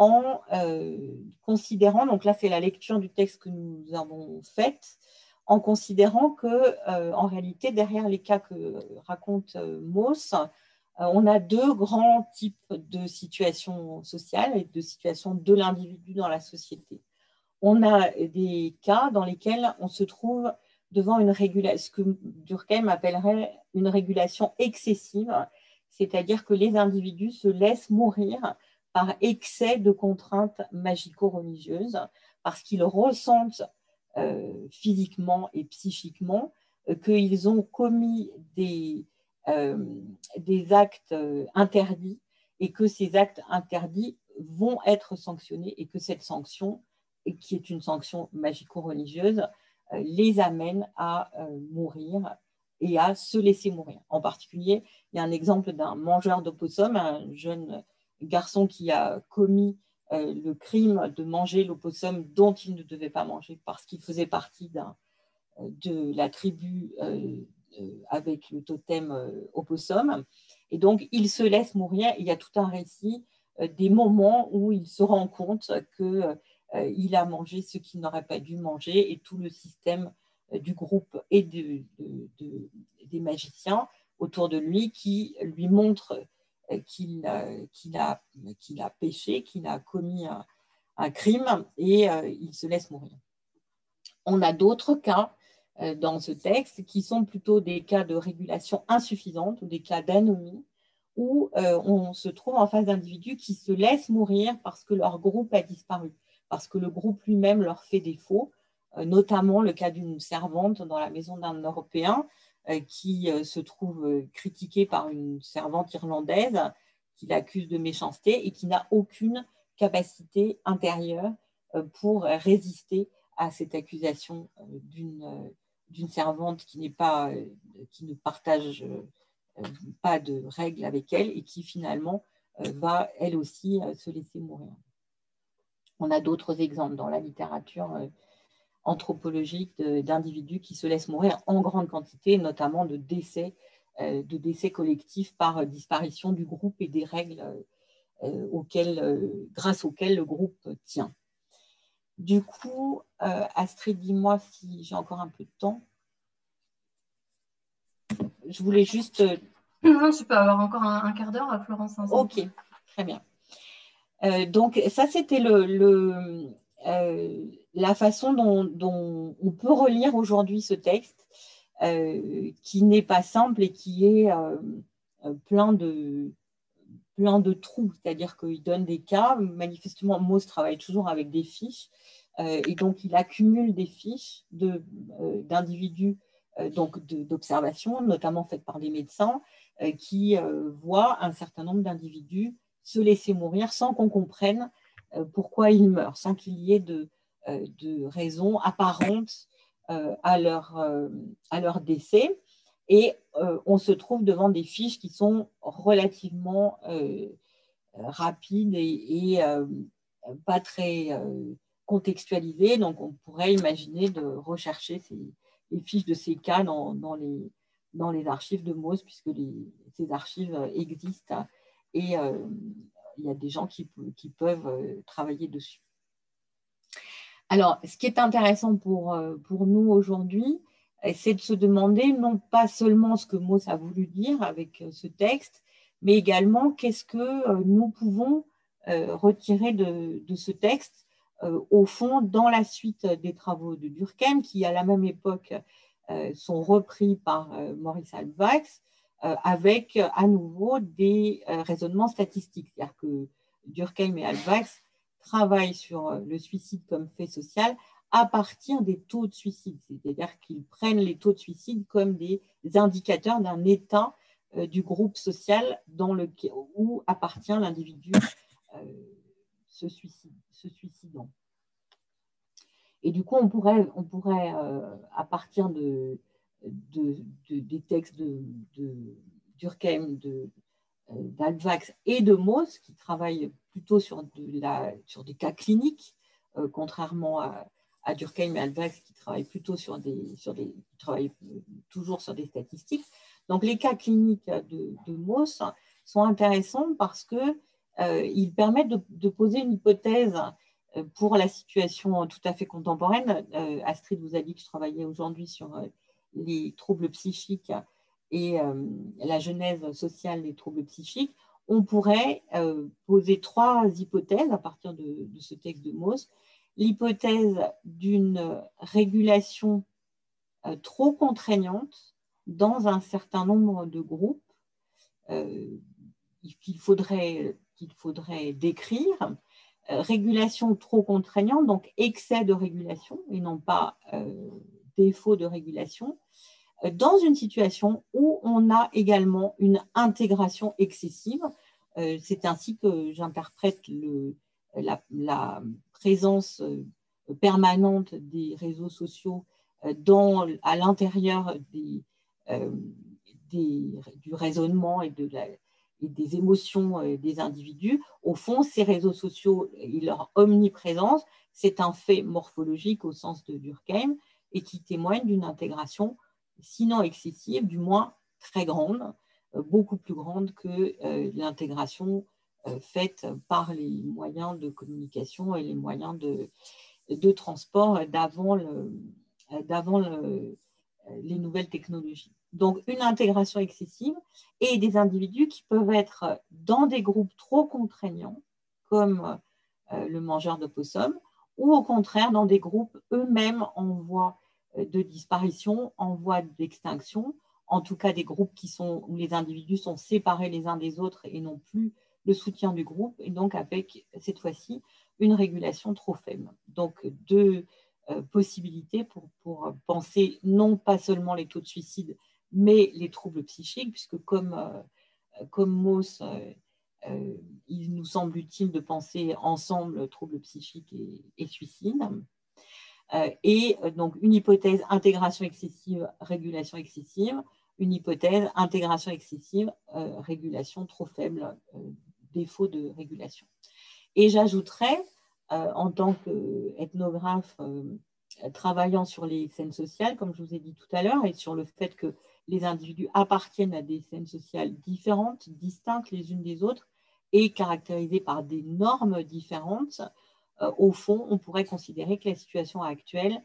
en euh, considérant, donc là c'est la lecture du texte que nous avons faite, en considérant que euh, en réalité derrière les cas que raconte euh, Mauss, on a deux grands types de situations sociales et de situations de l'individu dans la société. On a des cas dans lesquels on se trouve devant une régulation, ce que Durkheim appellerait une régulation excessive, c'est-à-dire que les individus se laissent mourir par excès de contraintes magico-religieuses, parce qu'ils ressentent euh, physiquement et psychiquement euh, qu'ils ont commis des, euh, des actes interdits et que ces actes interdits vont être sanctionnés et que cette sanction, qui est une sanction magico-religieuse, les amène à mourir et à se laisser mourir. En particulier, il y a un exemple d'un mangeur d'opossum, un jeune garçon qui a commis euh, le crime de manger l'opossum dont il ne devait pas manger parce qu'il faisait partie euh, de la tribu euh, avec le totem opossum. Et donc, il se laisse mourir. Il y a tout un récit des moments où il se rend compte qu'il a mangé ce qu'il n'aurait pas dû manger et tout le système du groupe et des magiciens autour de lui qui lui montre qu'il a, péché, qu'il a commis un, crime et euh, il se laisse mourir. On a d'autres cas euh, dans ce texte qui sont plutôt des cas de régulation insuffisante ou des cas d'anomie où euh, on se trouve en face d'individus qui se laissent mourir parce que leur groupe a disparu, parce que le groupe lui-même leur fait défaut, notamment le cas d'une servante dans la maison d'un Européen euh, qui euh, se trouve euh, critiqué par une servante irlandaise qui l'accuse de méchanceté et qui n'a aucune capacité intérieure pour résister à cette accusation d'une servante qui n'est pas qui ne partage pas de règles avec elle et qui finalement va elle aussi se laisser mourir. On a d'autres exemples dans la littérature anthropologique d'individus qui se laissent mourir en grande quantité, notamment de décès, euh, de décès collectifs par disparition du groupe et des règles euh, auxquelles, euh, grâce auxquelles le groupe tient. Du coup, Astrid, dis-moi si j'ai encore un peu de temps. je voulais juste. Non, tu peux avoir encore un, quart d'heure, Florence. Ok, très bien. donc, ça, c'était le, la façon dont, on peut relire aujourd'hui ce texte, qui n'est pas simple et qui est plein de, plein de trous, c'est-à-dire qu'il donne des cas. Manifestement, Mose travaille toujours avec des fiches, et donc il accumule des fiches d'individus euh, donc d'observations, notamment faites par des médecins, euh, qui euh, voient un certain nombre d'individus se laisser mourir sans qu'on comprenne pourquoi ils meurent, sans qu'il y ait de, de raisons apparentes à, leur, à leur décès. Et on se trouve devant des fiches qui sont relativement rapides et, pas très contextualisées. Donc, on pourrait imaginer de rechercher les fiches de ces cas dans, les, archives de MOS, puisque ces archives existent et euh, il y a des gens qui, peuvent euh, travailler dessus. Alors, ce qui est intéressant pour, euh, pour nous aujourd'hui, c'est de se demander non pas seulement ce que MOS a voulu dire avec ce texte, mais également qu'est-ce que nous pouvons retirer de, de ce texte euh, au fond, dans la suite des travaux de Durkheim, qui à la même époque euh, sont repris par euh, Maurice Alvax, avec à nouveau des raisonnements statistiques. C'est-à-dire que Durkheim et Alvax travaillent sur le suicide comme fait social à partir des taux de suicide. C'est-à-dire qu'ils prennent les taux de suicide comme des indicateurs d'un état du groupe social dans le, où appartient l'individu se, se suicidant. Et du coup, on pourrait, on pourrait euh, à partir de, des textes de, Durkheim, de, euh, d'Alvax et de Mauss, qui travaillent plutôt sur, la, sur des cas cliniques, euh, contrairement à, Durkheim et Alvax qui travaillent plutôt sur des, sur des, travaillent toujours sur des statistiques. Donc les cas cliniques de, de Mauss sont intéressants parce que euh, ils permettent de, poser une hypothèse euh, pour la situation tout à fait contemporaine. Euh, Astrid vous a dit que je travaillais aujourd'hui sur les troubles psychiques et la genèse sociale des troubles psychiques. On pourrait poser trois hypothèses à partir de, ce texte de Mauss. L'hypothèse d'une régulation trop contraignante dans un certain nombre de groupes qu'il faudrait qu'il faudrait décrire. Euh, régulation trop contraignante, donc excès de régulation et non pas euh, défaut de régulation, euh, dans une situation où on a également une intégration excessive. C'est ainsi que j'interprète la, présence permanente des réseaux sociaux dans, à l'intérieur des, du raisonnement et des émotions euh, des individus, au fond, ces réseaux sociaux et leur omniprésence, c'est un fait morphologique au sens de Durkheim et qui témoigne d'une intégration, sinon excessive, du moins très grande, euh, beaucoup plus grande que euh, l'intégration faite par les moyens de communication et les moyens de, transport d'avant les nouvelles technologies. Donc une intégration excessive, et des individus qui peuvent être dans des groupes trop contraignants, comme euh, le mangeur de possum, ou au contraire dans des groupes eux-mêmes en voie euh, de disparition, en voie d'extinction, en tout cas des groupes qui sont, où les individus sont séparés les uns des autres et n'ont plus le soutien du groupe, et donc avec cette fois-ci une régulation trop faible. Donc deux euh, possibilités pour, pour penser non pas seulement les taux de suicide, mais les troubles psychiques, puisque comme, euh, comme Mauss, euh, euh, il nous semble utile de penser ensemble troubles psychiques et, suicide. Et donc une hypothèse intégration excessive, régulation excessive, une hypothèse intégration excessive, régulation trop faible, défaut de régulation. Et j'ajouterais, en tant qu'ethnographe travaillant sur les scènes sociales, comme je vous ai dit tout à l'heure, et sur le fait que les individus appartiennent à des scènes sociales différentes, distinctes les unes des autres et caractérisées par des normes différentes, euh, au fond, on pourrait considérer que la situation actuelle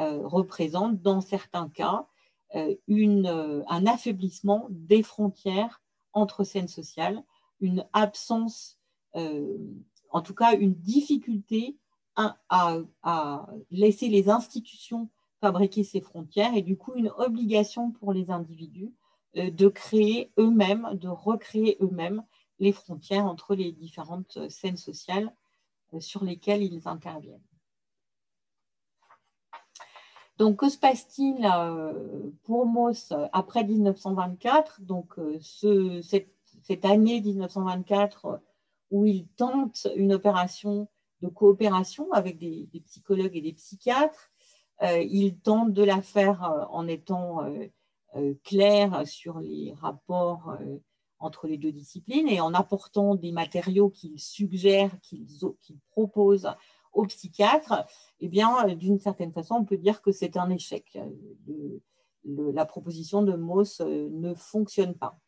euh, représente, dans certains cas, un affaiblissement des frontières entre scènes sociales, une absence, en tout cas une difficulté à, laisser les institutions fabriquer ces frontières et du coup une obligation pour les individus euh, de créer eux-mêmes, de recréer eux-mêmes les frontières entre les différentes scènes sociales euh, sur lesquelles ils interviennent. Donc, que se passe-t-il euh, pour Mauss après 1924 Donc, cette, année 1924 où il tente une opération de coopération avec des, psychologues et des psychiatres. Euh, il tente de la faire euh, en étant euh, clair sur les rapports entre les deux disciplines et en apportant des matériaux qu'il suggère, qu'il propose aux psychiatres, eh bien, d'une certaine façon, on peut dire que c'est un échec. la proposition de Mauss ne fonctionne pas.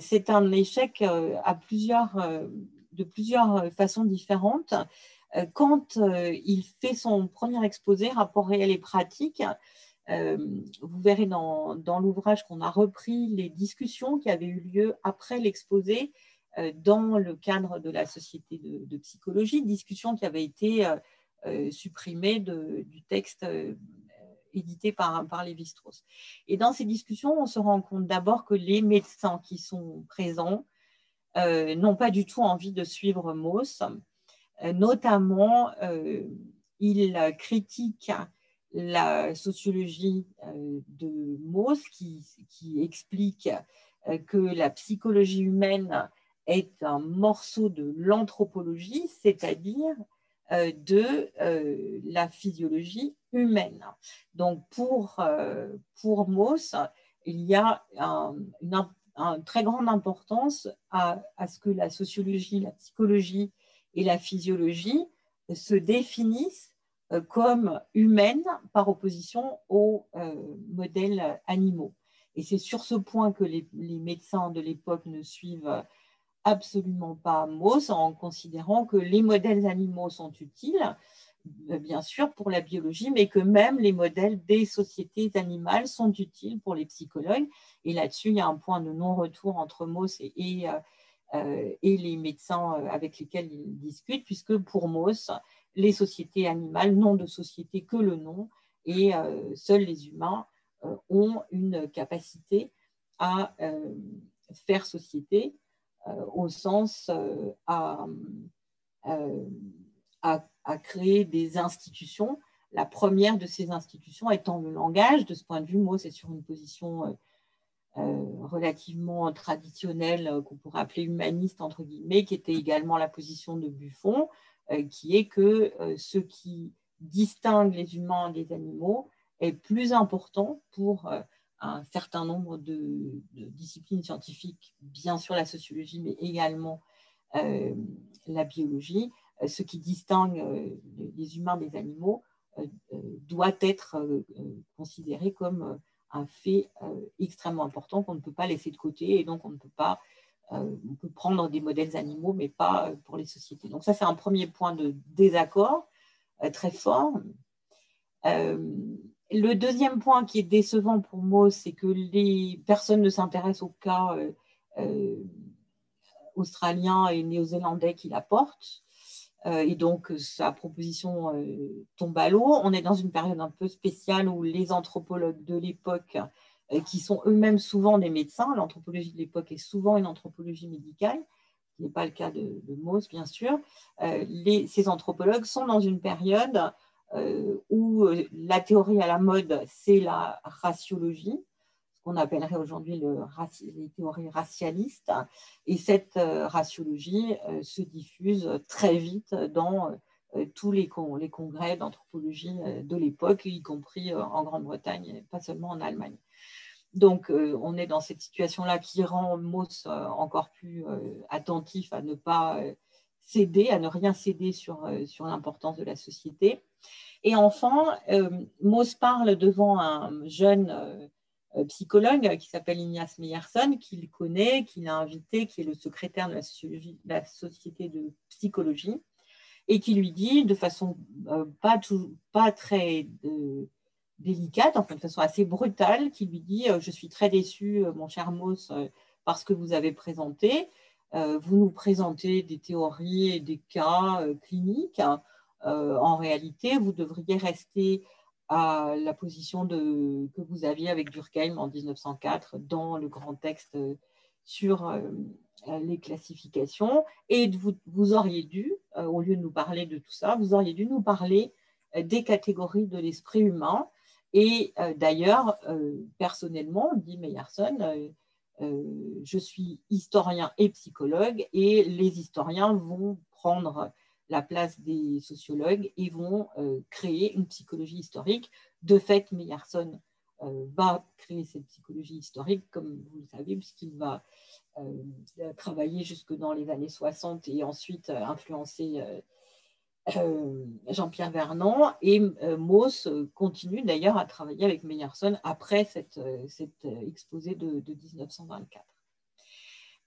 C'est un échec à plusieurs, de plusieurs façons différentes. Euh, quand euh, il fait son premier exposé, rapport réel et pratique, euh, vous verrez dans, l'ouvrage qu'on a repris les discussions qui avaient eu lieu après l'exposé dans le cadre de la Société de, psychologie, discussions qui avaient été supprimées du texte édité par, par Lévi-Strauss. Et dans ces discussions, on se rend compte d'abord que les médecins qui sont présents n'ont pas du tout envie de suivre Mauss euh, notamment, euh, il critique la sociologie euh, de Mauss qui, explique que la psychologie humaine est un morceau de l'anthropologie, c'est-à-dire de la physiologie humaine. Donc pour, pour Mauss, il y a une, très grande importance à, à, ce que la sociologie, la psychologie et la physiologie se définissent euh, comme humaines par opposition aux euh, modèles animaux. Et c'est sur ce point que les, médecins de l'époque ne suivent absolument pas Mauss en considérant que les modèles animaux sont utiles, euh, bien sûr, pour la biologie, mais que même les modèles des sociétés animales sont utiles pour les psychologues. Et là-dessus, il y a un point de non-retour entre Mauss et, euh, et les médecins euh, avec lesquels ils discutent, puisque pour Mauss, les sociétés animales n'ont de société que le nom et euh, seuls les humains ont une capacité à faire société au sens à, à, créer des institutions. La première de ces institutions étant le langage. De ce point de vue, Mauss est sur une position euh, relativement traditionnelle euh, qu'on pourrait appeler humaniste entre guillemets, qui était également la position de Buffon, euh, qui est que ce qui distingue les humains des animaux est plus important pour un certain nombre de, disciplines scientifiques, bien sûr la sociologie, mais également la biologie. ce qui distingue les humains des animaux doit être considéré comme un fait euh, extrêmement important qu'on ne peut pas laisser de côté et donc on ne peut pas euh, on peut prendre des modèles animaux, mais pas euh, pour les sociétés. Donc ça, c'est un premier point de désaccord très fort. le deuxième point qui est décevant pour moi, c'est que les personnes ne s'intéressent au cas australien et néo-zélandais qu'il apporte. Euh, et donc, sa proposition euh, tombe à l'eau. On est dans une période un peu spéciale où les anthropologues de l'époque, euh, qui sont eux-mêmes souvent des médecins, l'anthropologie de l'époque est souvent une anthropologie médicale, ce n'est pas le cas de, de Mauss, bien sûr. ces anthropologues sont dans une période où la théorie à la mode, c'est la raciologie, qu'on appellerait aujourd'hui le, les théories racialistes. Et cette euh, raciologie euh, se diffuse très vite dans euh, tous les, les congrès d'anthropologie de l'époque, y compris en Grande-Bretagne, pas seulement en Allemagne. Donc, on est dans cette situation-là qui rend Mauss encore plus attentif à ne pas céder, à ne rien céder sur, l'importance de la société. Et enfin, Mauss parle devant un jeune euh, psychologue qui s'appelle Ignace Meyerson, qu'il connaît, qu'il a invité, qui est le secrétaire de la, Société de psychologie, et qui lui dit de façon euh, pas, très euh, délicate, enfin de façon assez brutale, qui lui dit Je suis très déçu, mon cher Moss, parce que vous avez présenté. vous nous présentez des théories et des cas cliniques. en réalité, vous devriez rester à la position que vous aviez avec Durkheim en 1904 dans le grand texte sur les classifications et vous, vous auriez dû, au lieu de nous parler de tout ça, vous auriez dû nous parler des catégories de l'esprit humain. Et d'ailleurs, personnellement, dit Meyerson, je suis historien et psychologue et les historiens vont prendre la place des sociologues et vont euh, créer une psychologie historique. De fait, Meyerson euh, va créer cette psychologie historique, comme vous le savez, puisqu'il va euh, travailler jusque dans les années 60 et ensuite influencer Jean-Pierre Vernant. Et Mauss continue d'ailleurs à travailler avec Meyerson après cet exposé de 1924.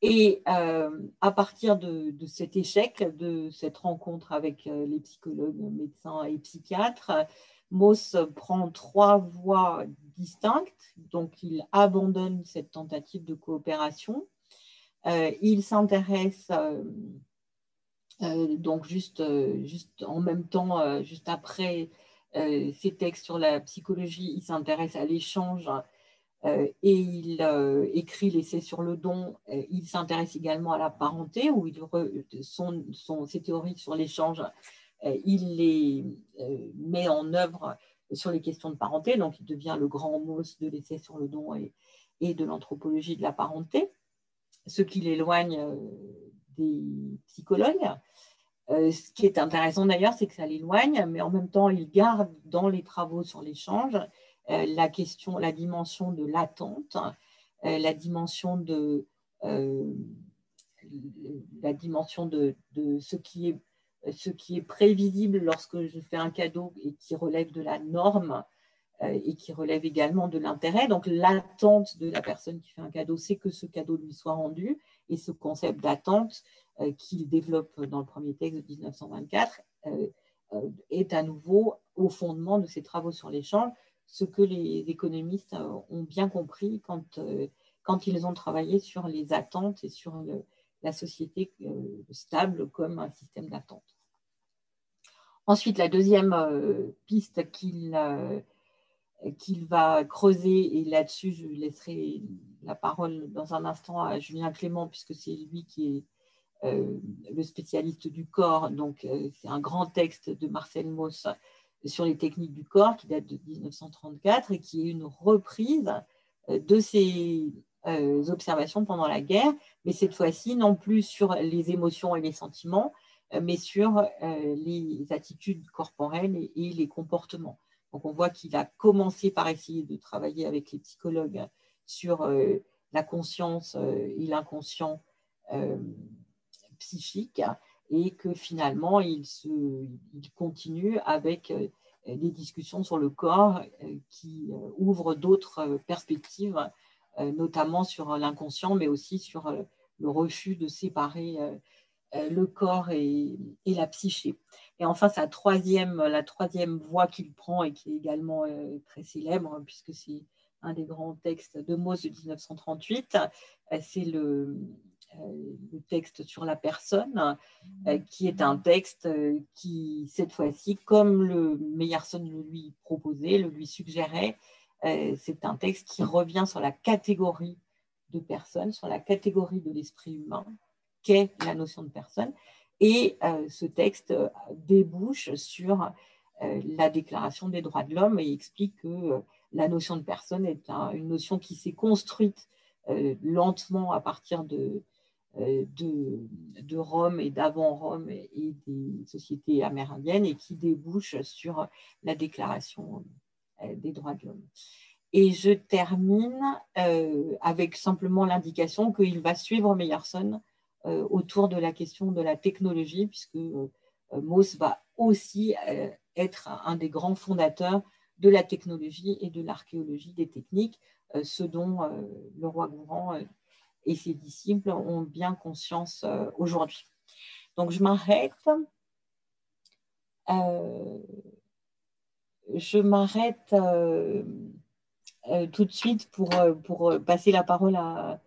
Et euh, à partir de, cet échec, de cette rencontre avec euh, les psychologues, médecins et psychiatres, Mauss prend trois voies distinctes. Donc, il abandonne cette tentative de coopération. Euh, il s'intéresse, donc juste, juste en même temps, juste après ces textes sur la psychologie, il s'intéresse à l'échange euh, et il euh, écrit l'essai sur le don. Euh, il s'intéresse également à la parenté, où il son, ses théories sur l'échange, il les met en œuvre sur les questions de parenté. Donc, il devient le grand mot de l'essai sur le don et de l'anthropologie de la parenté, ce qui l'éloigne des psychologues. ce qui est intéressant d'ailleurs, c'est que ça l'éloigne, mais en même temps, il garde dans les travaux sur l'échange euh, la question, la dimension de l'attente, euh, la dimension de euh, la dimension de, ce, qui est, ce qui est prévisible lorsque je fais un cadeau et qui relève de la norme et qui relève également de l'intérêt. Donc l'attente de la personne qui fait un cadeau, c'est que ce cadeau lui soit rendu. Et ce concept d'attente qu'il développe dans le premier texte de 1924 est à nouveau au fondement de ses travaux sur l'échange, ce que les économistes euh, ont bien compris quand, euh, quand ils ont travaillé sur les attentes et sur la société euh, stable comme un système d'attente. Ensuite, la deuxième piste qu'il qu'il va creuser, et là-dessus, je laisserai la parole dans un instant à Julien Clément, puisque c'est lui qui est le spécialiste du corps. Donc, c'est un grand texte de Marcel Mauss sur les techniques du corps qui date de 1934 et qui est une reprise euh, de euh, observations pendant la guerre, mais cette fois-ci non plus sur les émotions et les sentiments, euh, mais sur les attitudes corporelles et, les comportements. Donc on voit qu'il a commencé par essayer de travailler avec les psychologues sur la conscience et l'inconscient psychique et que finalement, il, continue avec euh, des discussions sur le corps euh, qui euh, ouvrent d'autres perspectives, notamment sur l'inconscient, mais aussi sur le refus de séparer le corps et, la psyché. Et enfin, troisième, la troisième voie qu'il prend et qui est également très célèbre, puisque c'est un des grands textes de Mauss de 1938, c'est le, euh, le texte sur la personne, euh, qui est un texte euh, qui, cette fois-ci, comme le Meyerson le lui proposait, le lui suggérait, c'est un texte qui revient sur la catégorie de personne, sur la catégorie de l'esprit humain, qu'est la notion de personne. Et ce texte débouche sur la Déclaration des droits de l'homme et explique que la notion de personne est une notion qui s'est construite lentement à partir de, euh, de, Rome et d'avant Rome et, des sociétés amérindiennes et qui débouche sur la déclaration euh, des droits de l'homme. Et je termine euh, avec simplement l'indication qu'il va suivre Meyerson autour de la question de la technologie, puisque Mauss va aussi être un des grands fondateurs de la technologie et de l'archéologie des techniques, ce dont le roi Gourand et ses disciples ont bien conscience euh, aujourd'hui. Donc je m'arrête. Euh, je m'arrête tout de suite pour, pour passer la parole à,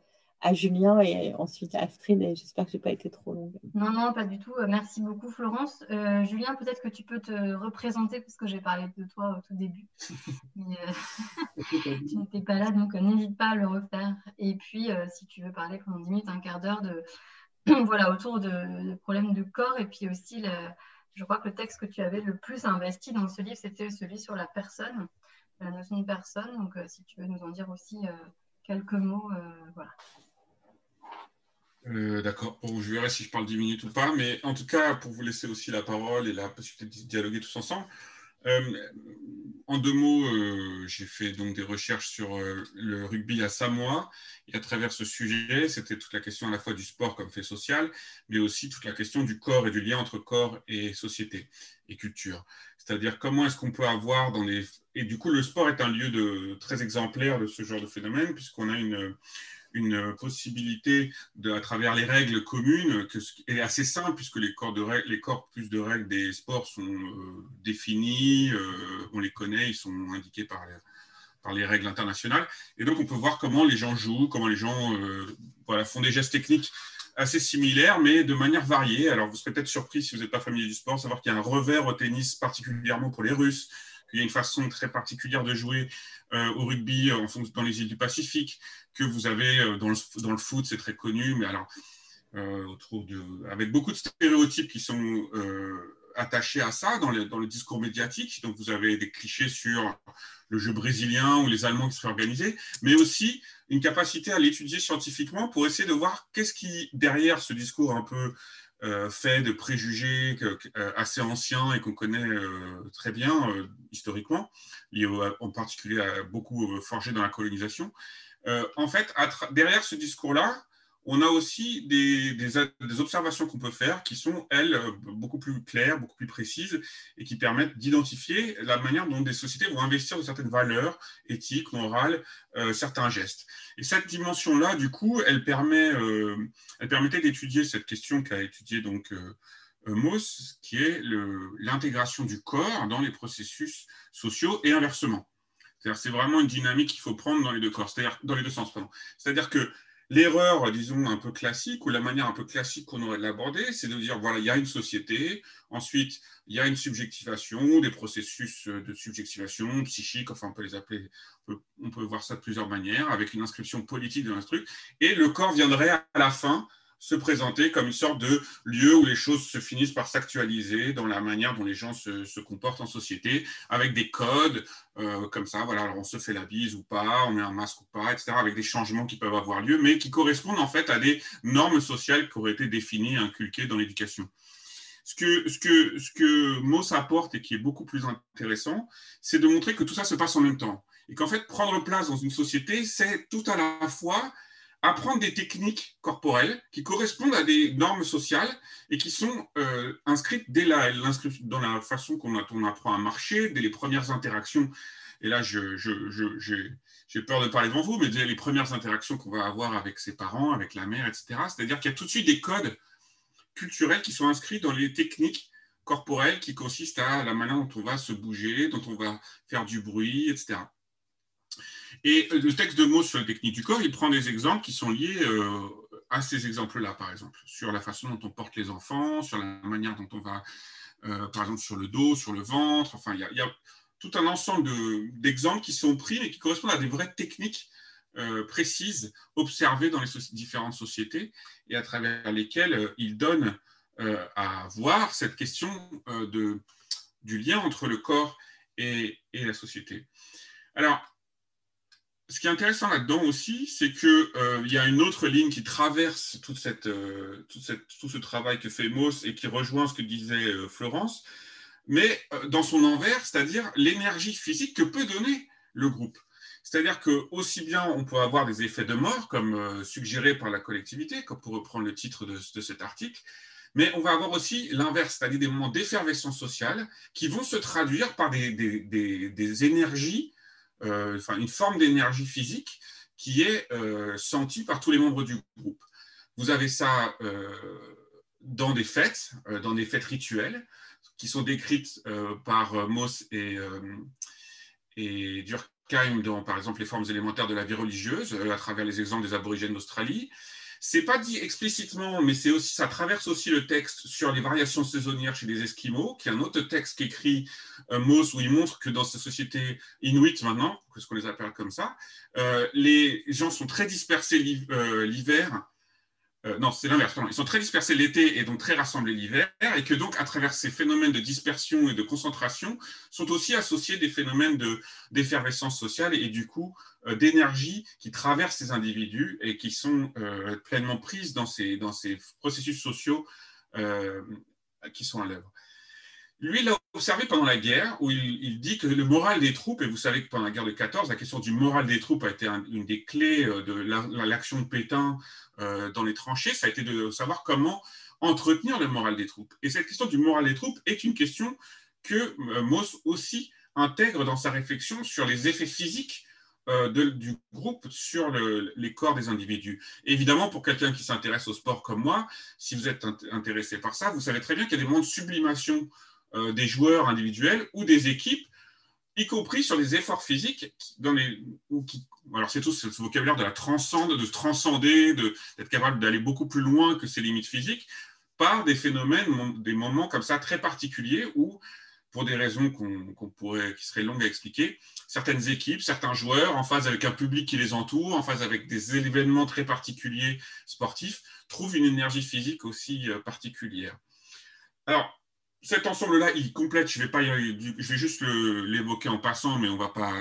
à Julien et ensuite à Astrid. Et j'espère que je n'ai pas été trop longue. Non, non, pas du tout. Euh, merci beaucoup, Florence. Euh, Julien, peut-être que tu peux te représenter parce que j'ai parlé de toi au tout début. Mais, euh, tu n'étais pas là, donc n'hésite pas à le refaire. Et puis, si tu veux parler pendant 10 minutes, un quart d'heure de, voilà, autour de, problèmes de corps et puis aussi, je crois que le texte que tu avais le plus investi dans ce livre, c'était celui sur la personne, la notion de personne. Donc, si tu veux nous en dire aussi quelques mots, voilà. Euh, d'accord. je verrai si je parle 10 minutes ou pas. Mais en tout cas, pour vous laisser aussi la parole et la possibilité de dialoguer tous ensemble, euh, en deux mots, euh, j'ai fait donc des recherches sur le rugby à Samoa. Et à travers ce sujet, c'était toute la question à la fois du sport comme fait social, mais aussi toute la question du corps et du lien entre corps et société et culture. C'est-à-dire comment est-ce qu'on peut avoir dans les... Et du coup, le sport est un lieu de, très exemplaire de ce genre de phénomène, puisqu'on a une une possibilité de, à travers les règles communes, que est assez simple puisque les corps, de règles, les corps plus de règles des sports sont euh, définis, euh, on les connaît, ils sont indiqués par les, par les règles internationales. Et donc, on peut voir comment les gens jouent, comment les gens euh, voilà, font des gestes techniques assez similaires, mais de manière variée. Alors, vous serez peut-être surpris si vous n'êtes pas familier du sport, savoir qu'il y a un revers au tennis particulièrement pour les Russes, qu'il y a une façon très particulière de jouer au rugby en dans les îles du Pacifique, que vous avez euh, dans le, foot, c'est très connu, mais alors, euh, avec beaucoup de stéréotypes qui sont euh, attachés à ça dans dans le, discours médiatique. Donc, vous avez des clichés sur le jeu brésilien ou les Allemands qui seraient organisés, mais aussi une capacité à l'étudier scientifiquement pour essayer de voir qu'est-ce qui, derrière ce discours un peu fait de préjugés assez anciens et qu'on connaît très bien historiquement, liés en particulier à beaucoup forgés dans la colonisation, euh, en fait, derrière ce discours-là, on a aussi des, observations qu'on peut faire qui sont, elles, euh, beaucoup plus claires, beaucoup plus précises et qui permettent d'identifier la manière dont des sociétés vont investir de certaines valeurs éthiques, morales, euh, certains gestes. Et cette dimension-là, du coup, elle, permet, elle permettait d'étudier cette question qu'a étudiée donc Mauss, qui est l'intégration du corps dans les processus sociaux et inversement c'est vraiment une dynamique qu'il faut prendre dans les deux corps, c'est-à-dire dans les deux sens. C'est-à-dire que l'erreur, disons, un peu classique, ou la manière un peu classique qu'on aurait de l'aborder, c'est de dire, voilà, il y a une société, ensuite, il y a une subjectivation, des processus de subjectivation psychique, enfin, on peut les appeler, on peut, voir ça de plusieurs manières, avec une inscription politique dans un truc, et le corps viendrait à la fin se présenter comme une sorte de lieu où les choses se finissent par s'actualiser dans la manière dont les gens se, comportent en société, avec des codes euh, comme ça, voilà, alors on se fait la bise ou pas, on met un masque ou pas, etc., avec des changements qui peuvent avoir lieu, mais qui correspondent en fait à des normes sociales qui auraient été définies, inculquées dans l'éducation. Ce que, ce, que, ce que Moss apporte et qui est beaucoup plus intéressant, c'est de montrer que tout ça se passe en même temps. Et qu'en fait, prendre place dans une société, c'est tout à la fois apprendre des techniques corporelles qui correspondent à des normes sociales et qui sont euh, inscrites dès la, dans la façon qu'on on apprend à marcher, dès les premières interactions. Et là, j'ai peur de parler devant vous, mais dès les premières interactions qu'on va avoir avec ses parents, avec la mère, etc. C'est-à-dire qu'il y a tout de suite des codes culturels qui sont inscrits dans les techniques corporelles qui consistent à la manière dont on va se bouger, dont on va faire du bruit, etc. Et le texte de mots sur la technique du corps, il prend des exemples qui sont liés euh, à ces exemples-là, par exemple, sur la façon dont on porte les enfants, sur la manière dont on va, euh, par exemple, sur le dos, sur le ventre. Enfin, il y, a tout un ensemble d'exemples qui sont pris et qui correspondent à des vraies techniques euh, précises observées dans les différentes sociétés et à travers lesquelles il donne à voir cette question du lien entre le corps et, et la société. Alors, ce qui est intéressant là-dedans aussi, c'est qu'il euh, y a une autre ligne qui traverse toute cette, euh, cette, tout ce travail que fait Mauss et qui rejoint ce que disait euh, Florence, mais dans son envers, c'est-à-dire l'énergie physique que peut donner le groupe. C'est-à-dire que aussi bien on peut avoir des effets de mort, comme suggéré par la collectivité, comme pour reprendre le titre de, cet article, mais on va avoir aussi l'inverse, c'est-à-dire des moments d'effervescence sociale qui vont se traduire par des, des, des, énergies euh, enfin, une forme d'énergie physique qui est euh, sentie par tous les membres du groupe. Vous avez ça euh, dans des fêtes, dans des fêtes rituelles, qui sont décrites par Mauss et, et Durkheim dans, par exemple, les formes élémentaires de la vie religieuse, à travers les exemples des aborigènes d'Australie. C'est pas dit explicitement, mais c'est aussi, ça traverse aussi le texte sur les variations saisonnières chez les Esquimaux, qui est un autre texte qu'écrit euh, Moss où il montre que dans ces sociétés inuites maintenant, que ce qu'on les appelle comme ça, euh, les gens sont très dispersés euh, l'hiver euh, non, c'est l'inverse. Ils sont très dispersés l'été et donc très rassemblés l'hiver, et que donc à travers ces phénomènes de dispersion et de concentration sont aussi associés des phénomènes d'effervescence sociale et, du coup euh, d'énergie qui traversent ces individus et qui sont euh, pleinement prises dans ces, dans ces processus sociaux qui sont à l'œuvre. Lui, il l'a observé pendant la guerre, où il, dit que le moral des troupes, et vous savez que pendant la guerre de 14, la question du moral des troupes a été une des clés euh, de l'action de Pétain euh, dans les tranchées, ça a été de savoir comment entretenir le moral des troupes. Et cette question du moral des troupes est une question que euh, aussi intègre dans sa réflexion sur les effets physiques du groupe sur les corps des individus. évidemment, pour quelqu'un qui s'intéresse au sport comme moi, si vous êtes intéressé par ça, vous savez très bien qu'il y a des moments de sublimation euh, des joueurs individuels ou des équipes, y compris sur les efforts physiques, dans les, ou qui, alors c'est tout ce, vocabulaire de la transcende, de transcender, d'être capable d'aller beaucoup plus loin que ses limites physiques, par des phénomènes, des moments comme ça très particuliers où, pour des raisons qu'on pourrait, qui seraient longues à expliquer, certaines équipes, certains joueurs, en phase avec un public qui les entoure, en phase avec des événements très particuliers sportifs, trouvent une énergie physique aussi euh, particulière. Alors, cet ensemble-là, il complète, je vais, pas je vais juste l'évoquer en passant, mais on ne va pas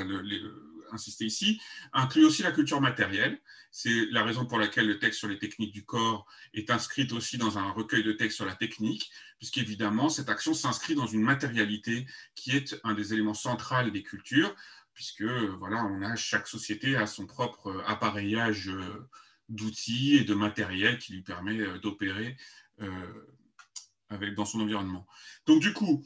insister ici, inclut aussi la culture matérielle. C'est la raison pour laquelle le texte sur les techniques du corps est inscrit aussi dans un recueil de textes sur la technique, puisqu'évidemment, cette action s'inscrit dans une matérialité qui est un des éléments centraux des cultures, puisque voilà, on a, chaque société a son propre appareillage euh, d'outils et de matériel qui lui permet euh, d'opérer euh, dans son environnement. Donc du coup,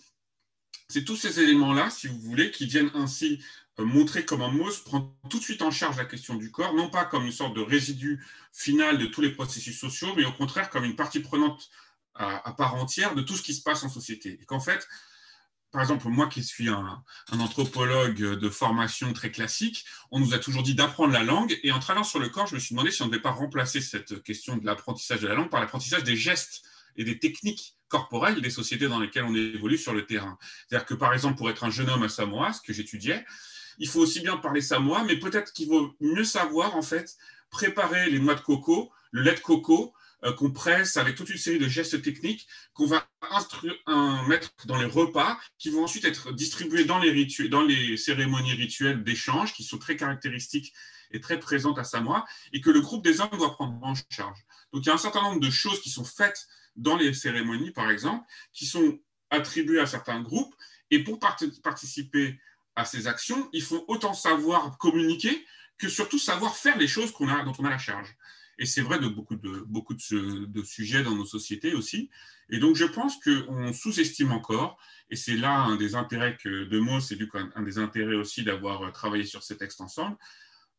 c'est tous ces éléments-là, si vous voulez, qui viennent ainsi euh, montrer comment Mauss prend tout de suite en charge la question du corps, non pas comme une sorte de résidu final de tous les processus sociaux, mais au contraire comme une partie prenante à, part entière de tout ce qui se passe en société. Et qu'en fait, par exemple, moi qui suis un, anthropologue de formation très classique, on nous a toujours dit d'apprendre la langue, et en travaillant sur le corps, je me suis demandé si on ne devait pas remplacer cette question de l'apprentissage de la langue par l'apprentissage des gestes et des techniques corporelles des sociétés dans lesquelles on évolue sur le terrain. C'est-à-dire que, par exemple, pour être un jeune homme à Samoa, ce que j'étudiais, il faut aussi bien parler samoa, mais peut-être qu'il vaut mieux savoir, en fait, préparer les noix de coco, le lait de coco, euh, qu'on presse avec toute une série de gestes techniques qu'on va mettre dans les repas, qui vont ensuite être distribués dans les, dans les cérémonies rituelles d'échange, qui sont très caractéristiques et très présentes à Samoa, et que le groupe des hommes doit prendre en charge. Donc il y a un certain nombre de choses qui sont faites dans les cérémonies, par exemple, qui sont attribuées à certains groupes. Et pour participer à ces actions, il faut autant savoir communiquer que surtout savoir faire les choses qu'on a, dont on a la charge. Et c'est vrai de beaucoup, de, beaucoup de, sujets dans nos sociétés aussi. Et donc, je pense qu'on sous-estime encore, et c'est là un des intérêts que de mots, c'est du un des intérêts aussi d'avoir travaillé sur ces textes ensemble,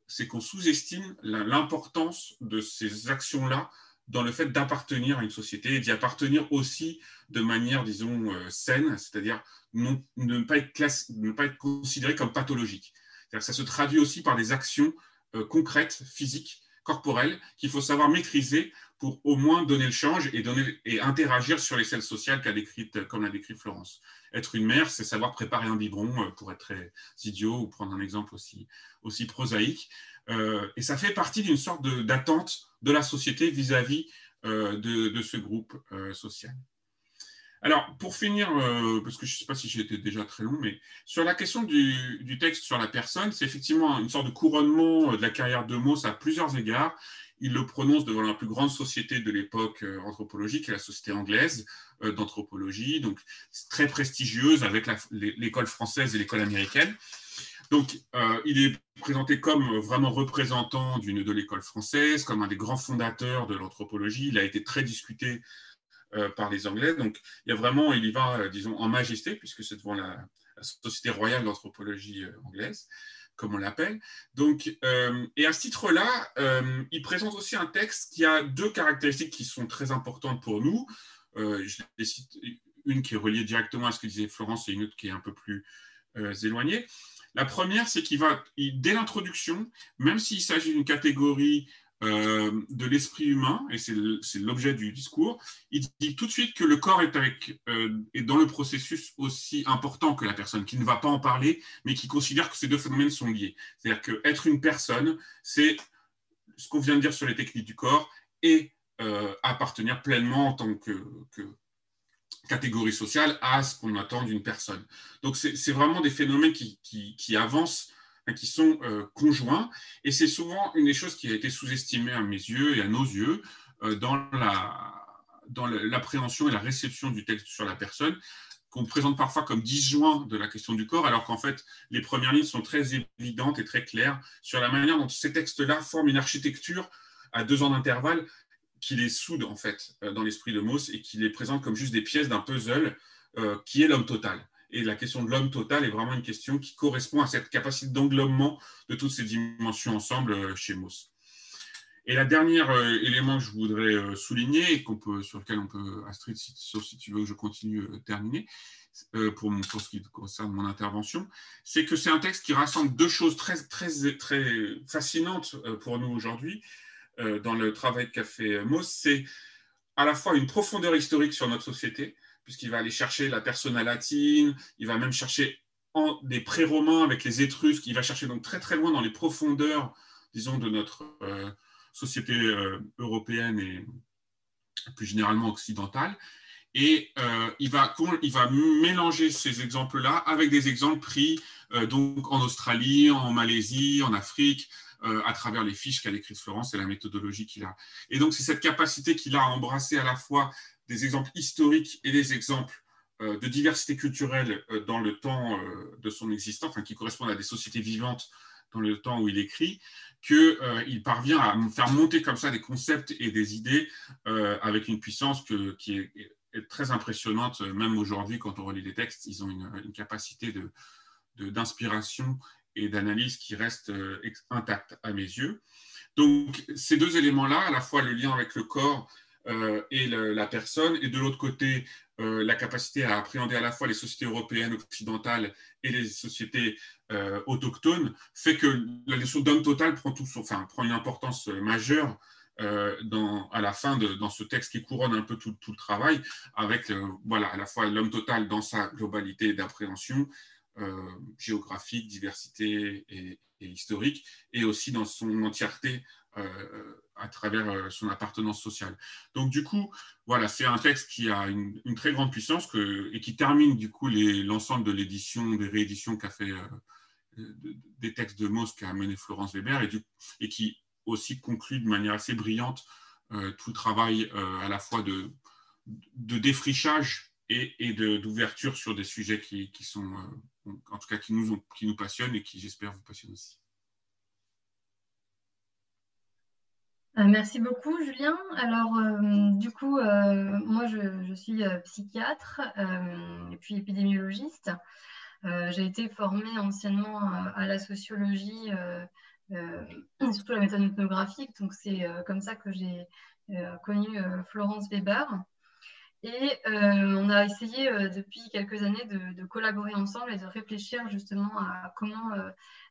c'est qu'on sous-estime l'importance de ces actions-là dans le fait d'appartenir à une société et d'y appartenir aussi de manière, disons, euh, saine, c'est-à-dire ne, pas être ne pas être considéré comme pathologique. ça se traduit aussi par des actions euh, concrètes, physiques, corporelles, qu'il faut savoir maîtriser pour au moins donner le change et, interagir sur les scènes sociales qu'a décrite, comme l'a décrit Florence. Être une mère, c'est savoir préparer un biberon, euh, pour être très idiot, ou prendre un exemple aussi, prosaïque. Euh, et ça fait partie d'une sorte d'attente de, la société vis-à-vis euh, de, ce groupe social. Alors, pour finir, parce que je ne sais pas si été déjà très long, mais sur la question du, texte sur la personne, c'est effectivement une sorte de couronnement de la carrière de Mauss à plusieurs égards. Il le prononce devant la plus grande société de l'époque anthropologique, la société anglaise d'anthropologie, donc très prestigieuse avec l'école française et l'école américaine. Donc, euh, il est présenté comme vraiment représentant de l'école française, comme un des grands fondateurs de l'anthropologie. Il a été très discuté euh, par les Anglais. Donc, il y va, euh, disons, en majesté, puisque c'est devant la, Société royale d'anthropologie anglaise, comme on l'appelle. Donc, et à ce titre-là, il présente aussi un texte qui a deux caractéristiques qui sont très importantes pour nous. je les cite une qui est reliée directement à ce que disait Florence et une autre qui est un peu plus éloignée. La première, c'est qu'il va, dès l'introduction, même s'il s'agit d'une catégorie euh, de l'esprit humain, et c'est l'objet du discours, il dit tout de suite que le corps est, avec, euh, dans le processus aussi important que la personne, qui ne va pas en parler, mais qui considère que ces deux phénomènes sont liés. C'est-à-dire qu'être une personne, c'est ce qu'on vient de dire sur les techniques du corps, et euh, appartenir pleinement en tant que, catégorie sociale à ce qu'on attend d'une personne. Donc c'est vraiment des phénomènes qui, avancent, qui sont euh, conjoints, et c'est souvent une des choses qui a été sous-estimée à mes yeux et à nos yeux euh, dans la dans l'appréhension et la réception du texte sur la personne, qu'on présente parfois comme disjoint de la question du corps, alors qu'en fait, les premières lignes sont très évidentes et très claires sur la manière dont ces textes-là forment une architecture à deux ans d'intervalle qui les soude en fait euh, dans l'esprit de Mauss et qui les présente comme juste des pièces d'un puzzle euh, qui est l'homme total. Et la question de l'homme total est vraiment une question qui correspond à cette capacité d'englobement de toutes ces dimensions ensemble euh, chez Mauss. Et la dernière élément que je voudrais souligner et peut, sur lequel on peut, Astrid, si tu veux que je continue, terminer, pour, ce qui concerne mon intervention, c'est que c'est un texte qui rassemble deux choses très, très, très fascinantes pour nous aujourd'hui. Euh, dans le travail qu'a fait Mauss, c'est à la fois une profondeur historique sur notre société, puisqu'il va aller chercher la persona latine, il va même chercher des pré-romains avec les Étrusques, il va chercher donc très très loin dans les profondeurs, disons, de notre euh, société euh, européenne et plus généralement occidentale. Et il, va, il va mélanger ces exemples-là avec des exemples pris donc en Australie, en Malaisie, en Afrique, euh, à travers les fiches qu'a écrites Florence et la méthodologie qu'il a. Et donc, c'est cette capacité qu'il a à embrasser à la fois des exemples historiques et des exemples euh, de diversité culturelle euh, dans le temps de son existence, enfin, qui correspondent à des sociétés vivantes dans le temps où il écrit, qu'il parvient à faire monter comme ça des concepts et des idées avec une puissance qui est, très impressionnante, même aujourd'hui, quand on relit les textes, ils ont une, capacité d'inspiration de, et d'analyse qui reste euh, intacte à mes yeux. Donc, ces deux éléments-là, à la fois le lien avec le corps euh, et la personne, et de l'autre côté, euh, la capacité à appréhender à la fois les sociétés européennes occidentales et les sociétés autochtones, fait que la notion d'homme total prend, tout enfin, prend une importance majeure à la fin de dans ce texte qui couronne un peu tout, tout le travail, avec voilà, à la fois l'homme total dans sa globalité d'appréhension, euh, géographique, diversité et, historique, et aussi dans son entièreté euh, à travers euh, son appartenance sociale. Donc du coup, voilà, c'est un texte qui a une, très grande puissance que, et qui termine du coup l'ensemble de l'édition, des rééditions qu'a fait des textes de Mauss qu'a mené Florence Weber et, du, et, qui aussi conclut de manière assez brillante tout le travail à la fois de, défrichage et, et d'ouverture sur des sujets qui sont en tout cas qui nous, ont, qui nous passionnent et qui, j'espère, vous passionnent aussi. Euh, merci beaucoup, Julien. Alors, euh, du coup, euh, moi, je, suis psychiatre et puis épidémiologiste. J'ai été formée anciennement à la sociologie, surtout la méthode ethnographique. Donc, c'est comme ça que j'ai connu Florence Weber. Et euh, on a essayé euh, depuis quelques années de, collaborer ensemble et de réfléchir justement à comment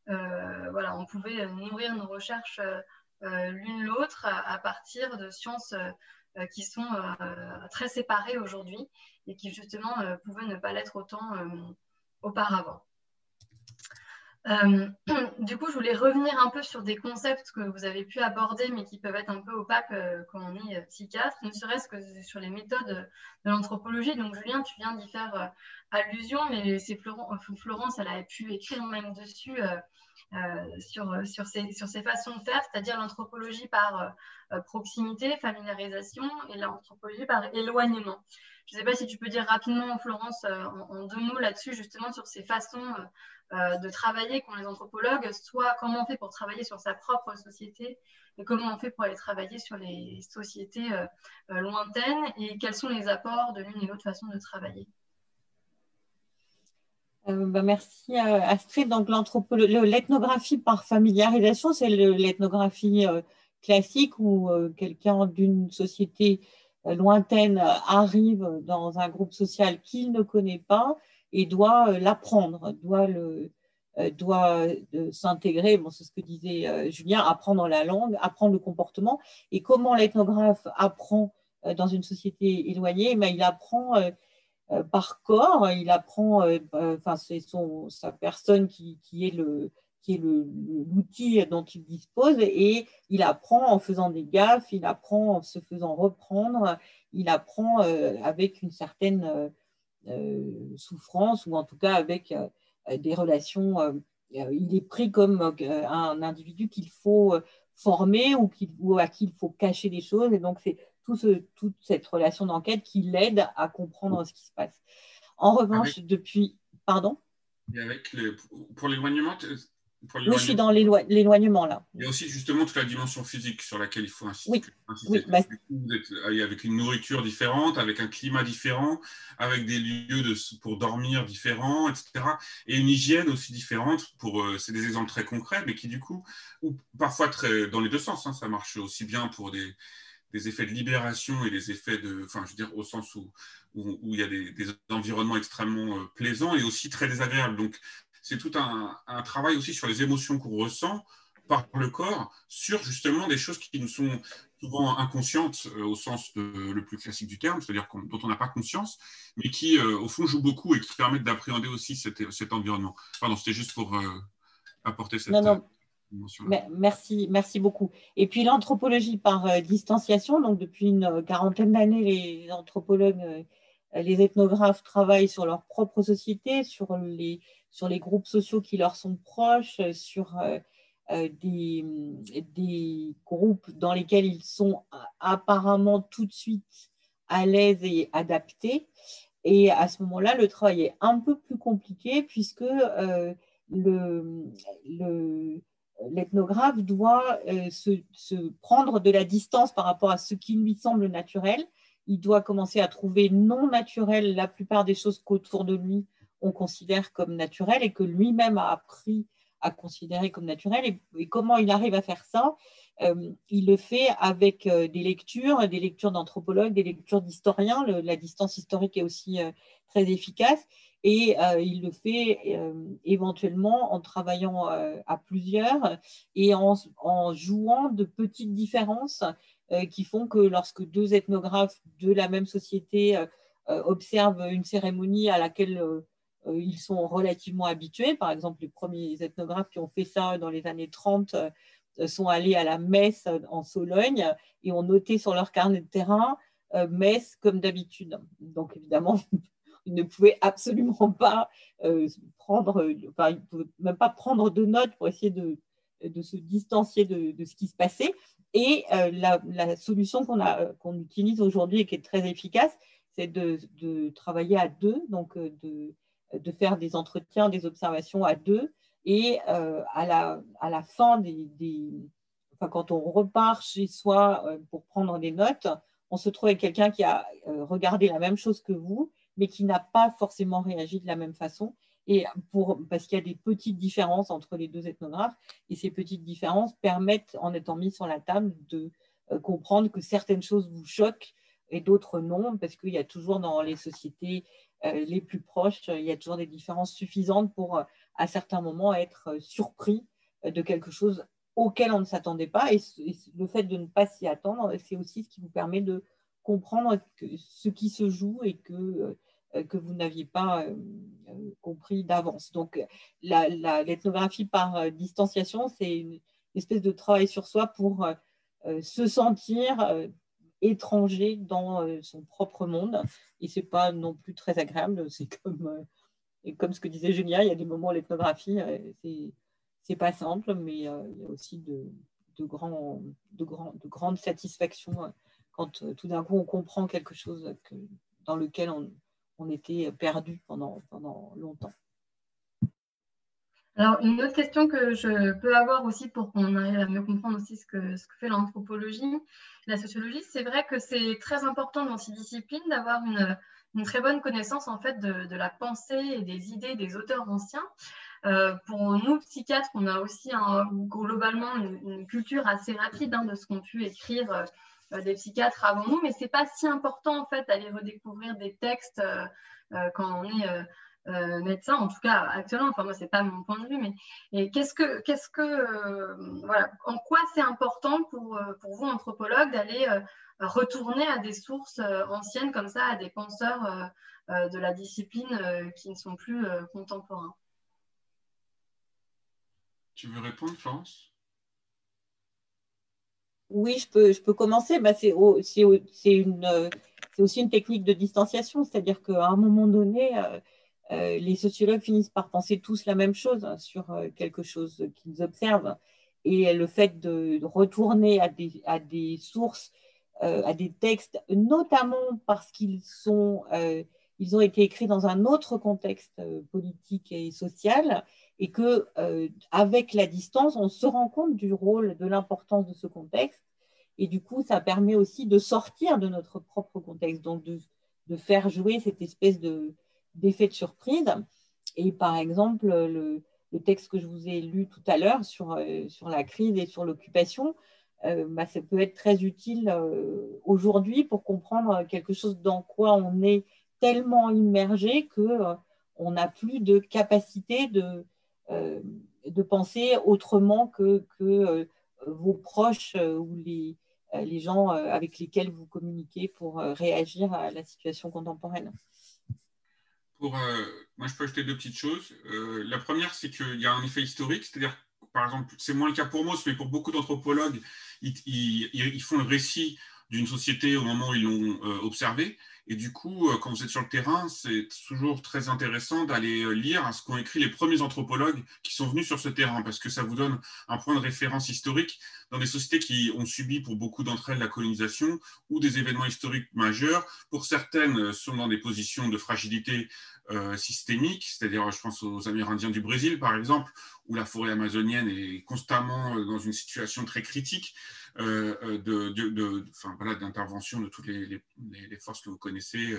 euh, voilà, on pouvait nourrir nos recherches l'une l'autre à, partir de sciences qui sont très séparées aujourd'hui et qui justement pouvaient ne pas l'être autant auparavant. Euh, du coup, je voulais revenir un peu sur des concepts que vous avez pu aborder, mais qui peuvent être un peu opaques euh, quand on est euh, psychiatre, ne serait-ce que sur les méthodes de l'anthropologie. Donc, Julien, tu viens d'y faire allusion, mais c'est Florence, elle a pu écrire même dessus sur, sur, ces, sur ces façons de faire, c'est-à-dire l'anthropologie par proximité, familiarisation, et l'anthropologie par éloignement. Je ne sais pas si tu peux dire rapidement, Florence, en deux mots là-dessus, justement, sur ces façons euh, de travailler qu'ont les anthropologues, soit comment on fait pour travailler sur sa propre société et comment on fait pour aller travailler sur les sociétés euh, euh, lointaines et quels sont les apports de l'une et l'autre façon de travailler. Bah, merci Astrid. Donc l'ethnographie par familiarisation, c'est l'ethnographie classique où quelqu'un d'une société lointaine arrive dans un groupe social qu'il ne connaît pas et doit l'apprendre, doit le, doit s'intégrer, bon, c'est ce que disait Julien, apprendre la langue, apprendre le comportement. Et comment l'ethnographe apprend dans une société éloignée eh Il apprend par corps, il apprend, enfin, c'est sa personne qui, qui est le, qui est l'outil dont il dispose, et il apprend en faisant des gaffes, il apprend en se faisant reprendre, il apprend euh, avec une certaine euh, euh, souffrance, ou en tout cas avec des relations. il est pris comme un individu qu'il faut former ou, ou, à qui il faut cacher des choses, et donc c'est tout ce, toute cette relation d'enquête qui l'aide à comprendre ce qui se passe. En revanche, depuis. Pardon? Et avec pour l'éloignement, oui, je suis dans l'éloignement là. Il y a aussi justement toute la dimension physique sur laquelle il faut insister. Oui. oui bah Vous êtes avec une nourriture différente, avec un climat différent, avec des lieux de, pour dormir différents, etc. Et une hygiène aussi différente. Pour, euh, c'est des exemples très concrets, mais qui du coup, ou parfois très, dans les deux sens, hein, ça marche aussi bien pour des, des, effets de libération et des effets de, enfin, je veux dire, au sens où, où, il y a des, des environnements extrêmement euh, plaisants et aussi très désagréables. Donc, c'est tout un, travail aussi sur les émotions qu'on ressent par le corps, sur justement des choses qui nous sont souvent inconscientes euh, au sens le plus classique du terme, c'est-à-dire dont on n'a pas conscience, mais qui euh, au fond jouent beaucoup et qui permettent d'appréhender aussi cet, environnement. Pardon, c'était juste pour euh, apporter cette... Non, non. Merci, merci beaucoup. Et puis l'anthropologie par distanciation, donc depuis une quarantaine d'années, les anthropologues, les ethnographes travaillent sur leur propre société, sur les, sur les groupes sociaux qui leur sont proches, sur euh, euh, des, groupes dans lesquels ils sont apparemment tout de suite à l'aise et adaptés. Et à ce moment-là, le travail est un peu plus compliqué puisque euh, l'ethnographe doit se, se, prendre de la distance par rapport à ce qui lui semble naturel. Il doit commencer à trouver non naturel la plupart des choses qu'autour de lui on considère comme naturel et que lui-même a appris à considérer comme naturel. Et, comment il arrive à faire ça euh, Il le fait avec euh, des lectures, des lectures d'anthropologues, des lectures d'historiens. La distance historique est aussi euh, très efficace. Et il le fait éventuellement en travaillant à plusieurs et en, jouant de petites différences qui font que lorsque deux ethnographes de la même société observent une cérémonie à laquelle ils sont relativement habitués. Par exemple, les premiers ethnographes qui ont fait ça dans les années 30 euh, sont allés à la messe en Sologne et ont noté sur leur carnet de terrain euh, messe comme d'habitude. Donc évidemment, ils ne pouvaient absolument pas prendre, enfin, ils pouvaient même pas prendre de notes pour essayer de, se distancier de, ce qui se passait. Et la, solution qu'on qu'on utilise aujourd'hui et qui est très efficace, c'est de, de, travailler à deux, donc de, de faire des entretiens, des observations à deux. Et euh, à, la, à la fin des, enfin, quand on repart chez soi euh, pour prendre des notes, on se trouve avec quelqu'un qui a euh, regardé la même chose que vous, mais qui n'a pas forcément réagi de la même façon. Et pour, parce qu'il y a des petites différences entre les deux ethnographes, et ces petites différences permettent, en étant mis sur la table, de comprendre que certaines choses vous choquent et d'autres non, parce qu'il y a toujours dans les sociétés euh, les plus proches, il y a toujours des différences suffisantes pour, euh, à certains moments, être euh, surpris de quelque chose auquel on ne s'attendait pas. Et le fait de ne pas s'y attendre, c'est aussi ce qui vous permet de comprendre ce qui se joue et que, que vous n'aviez pas compris d'avance. Donc, l'ethnographie par distanciation, c'est une espèce de travail sur soi pour se sentir étranger dans euh, son propre monde. Et c'est pas non plus très agréable. C'est comme, euh, comme ce que disait Julia, il y a des moments l'ethnographie, euh, c'est, c'est pas simple, mais il y a aussi de, de, grands, de, de grandes satisfactions quand tout d'un coup on comprend quelque chose que, dans lequel on, on était perdu pendant, pendant longtemps. Alors, une autre question que je peux avoir aussi pour qu'on arrive à mieux comprendre aussi ce que, ce que fait l'anthropologie, la sociologie, c'est vrai que c'est très important dans ces disciplines d'avoir une, une, très bonne connaissance en fait de, la pensée et des idées des auteurs anciens. Euh, pour nous, psychiatres, on a aussi globalement une, culture assez rapide hein, de ce qu'ont pu écrire des psychiatres avant nous, mais c'est pas si important en fait d'aller redécouvrir des textes quand on est euh, médecin, en tout cas actuellement, enfin moi c'est pas mon point de vue, mais et qu'est-ce que, qu'est-ce que, euh, voilà, en quoi c'est important pour, euh, pour vous anthropologues d'aller retourner à des sources anciennes comme ça, à des penseurs de la discipline qui ne sont plus contemporains? Tu veux répondre, Florence? Oui, je peux, je peux commencer. Bah, c'est, c'est, une, c'est aussi une technique de distanciation, c'est-à-dire qu'à un moment donné, euh, les sociologues finissent par penser tous la même chose hein, sur euh, quelque chose qu'ils observent. Et le fait de retourner à des, sources, euh, à des textes, notamment parce qu'ils sont, ont été écrits dans un autre contexte politique et social, et que avec la distance, on se rend compte du rôle, de l'importance de ce contexte. Et du coup, ça permet aussi de sortir de notre propre contexte, donc de faire jouer cette espèce de, d'effet de surprise. Et par exemple, le, texte que je vous ai lu tout à l'heure sur, euh, sur la crise et sur l'occupation, euh, bah, ça peut être très utile euh, aujourd'hui pour comprendre quelque chose dans quoi on est tellement immergé que on n'a plus de capacité de, de penser autrement que, que vos proches ou les, les gens avec lesquels vous communiquez pour réagir à la situation contemporaine. Euh, moi, je peux ajouter deux petites choses. Euh, la première, c'est qu'il y a un effet historique, c'est-à-dire, par exemple, c'est moins le cas pour Mauss, mais pour beaucoup d'anthropologues, ils, font le récit d'une société au moment où ils l'ont euh, observée. Et du coup, quand vous êtes sur le terrain, c'est toujours très intéressant d'aller lire ce qu'ont écrit les premiers anthropologues qui sont venus sur ce terrain, parce que ça vous donne un point de référence historique dans des sociétés qui ont subi pour beaucoup d'entre elles la colonisation ou des événements historiques majeurs. Pour certaines, sont dans des positions de fragilité euh, systémique, c'est-à-dire je pense aux Amérindiens du Brésil par exemple, où la forêt amazonienne est constamment euh, dans une situation très critique euh, d'intervention de, de, de, toutes les, les, forces que vous connaissez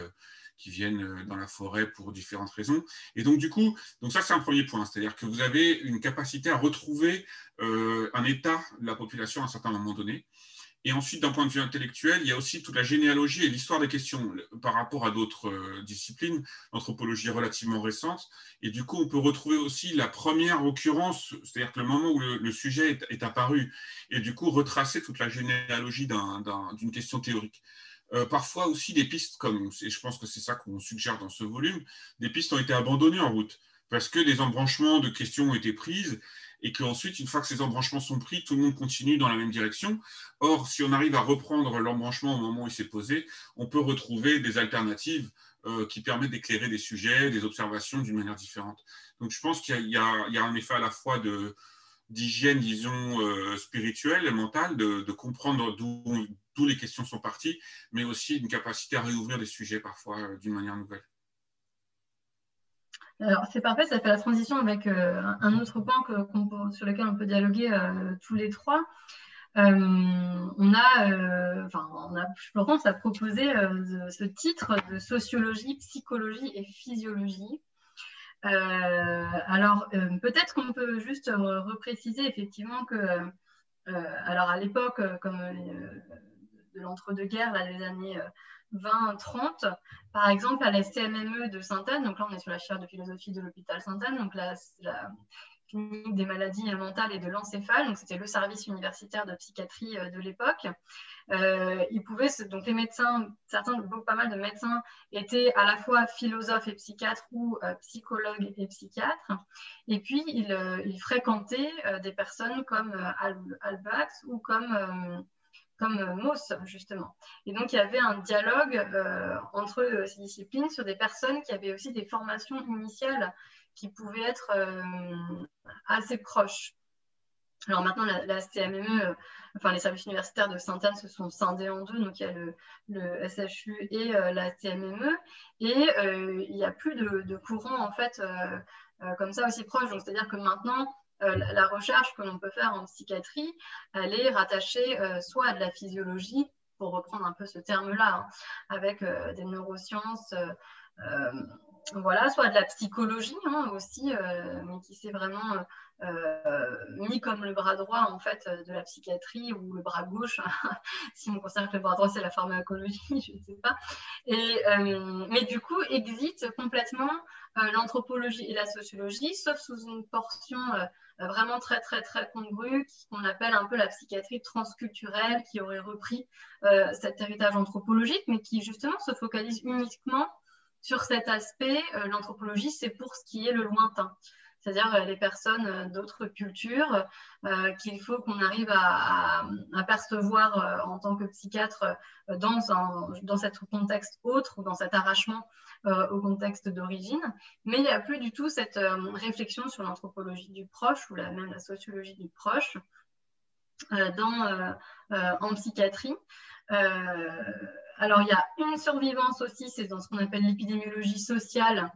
qui viennent dans la forêt pour différentes raisons. Et donc du coup, donc ça c'est un premier point, c'est-à-dire que vous avez une capacité à retrouver un état de la population à un certain moment donné. Et ensuite, d'un point de vue intellectuel, il y a aussi toute la généalogie et l'histoire des questions par rapport à d'autres euh, disciplines, l'anthropologie relativement récente. Et du coup, on peut retrouver aussi la première occurrence, c'est-à-dire le moment où le, sujet est, apparu, et du coup, retracer toute la généalogie d'une question théorique. Euh, parfois aussi des pistes, comme, et je pense que c'est ça qu'on suggère dans ce volume, des pistes ont été abandonnées en route parce que des embranchements de questions ont été prises et qu'ensuite, une fois que ces embranchements sont pris, tout le monde continue dans la même direction. Or, si on arrive à reprendre l'embranchement au moment où il s'est posé, on peut retrouver des alternatives euh, qui permettent d'éclairer des sujets, des observations d'une manière différente. Donc, je pense qu'il y, a un effet à la fois de d'hygiène, disons, euh, spirituelle et mentale, de, de comprendre d'où les questions sont parties, mais aussi une capacité à réouvrir des sujets parfois euh, d'une manière nouvelle. Alors, c'est parfait, ça fait la transition avec euh, un autre point sur lequel on peut dialoguer euh, tous les trois. Euh, on a, enfin, on a Florence a proposé ce titre de sociologie, psychologie et physiologie. alors, peut-être qu'on peut juste repréciser effectivement que, alors à l'époque, comme de l'entre-deux-guerres, les années 20-30, par exemple à la CMME de Sainte-Anne, donc là on est sur la chaire de philosophie de l'hôpital Sainte-Anne, donc la, la, clinique des maladies mentales et de l'encéphale, donc c'était le service universitaire de psychiatrie euh, de l'époque. Euh, ils pouvaient, donc les médecins, certains, pas mal de médecins étaient à la fois philosophes et psychiatres ou euh, psychologues et psychiatres. Et puis, ils, fréquentaient des personnes comme Albax ou comme comme euh, Mauss, justement. Et donc, il y avait un dialogue euh, entre euh, ces disciplines sur des personnes qui avaient aussi des formations initiales qui pouvaient être assez proches. Alors maintenant, la, CMME, enfin les services universitaires de Sainte-Anne se sont scindés en deux, donc il y a le, SHU et la CMME, et il n'y a plus de, de courant en fait comme ça aussi proche. C'est-à-dire que maintenant, euh, la recherche que l'on peut faire en psychiatrie, elle est rattachée euh, soit à de la physiologie, pour reprendre un peu ce terme-là, hein, avec euh, des neurosciences voilà, soit de la psychologie hein, aussi, mais qui s'est vraiment mis comme le bras droit en fait de la psychiatrie ou le bras gauche, si on considère que le bras droit c'est la pharmacologie, je ne sais pas. Et, mais du coup, exit complètement l'anthropologie et la sociologie, sauf sous une portion vraiment très très très congrue, qu'on appelle un peu la psychiatrie transculturelle, qui aurait repris cet héritage anthropologique, mais qui justement se focalise uniquement sur cet aspect, euh, l'anthropologie, c'est pour ce qui est le lointain, c'est-à-dire euh, les personnes euh, d'autres cultures qu'il faut qu'on arrive à, percevoir en tant que psychiatre dans, un, cet contexte autre ou dans cet arrachement au contexte d'origine. Mais il n'y a plus du tout cette réflexion sur l'anthropologie du proche ou même la sociologie du proche en psychiatrie. Alors, il y a une survivance aussi, c'est dans ce qu'on appelle l'épidémiologie sociale,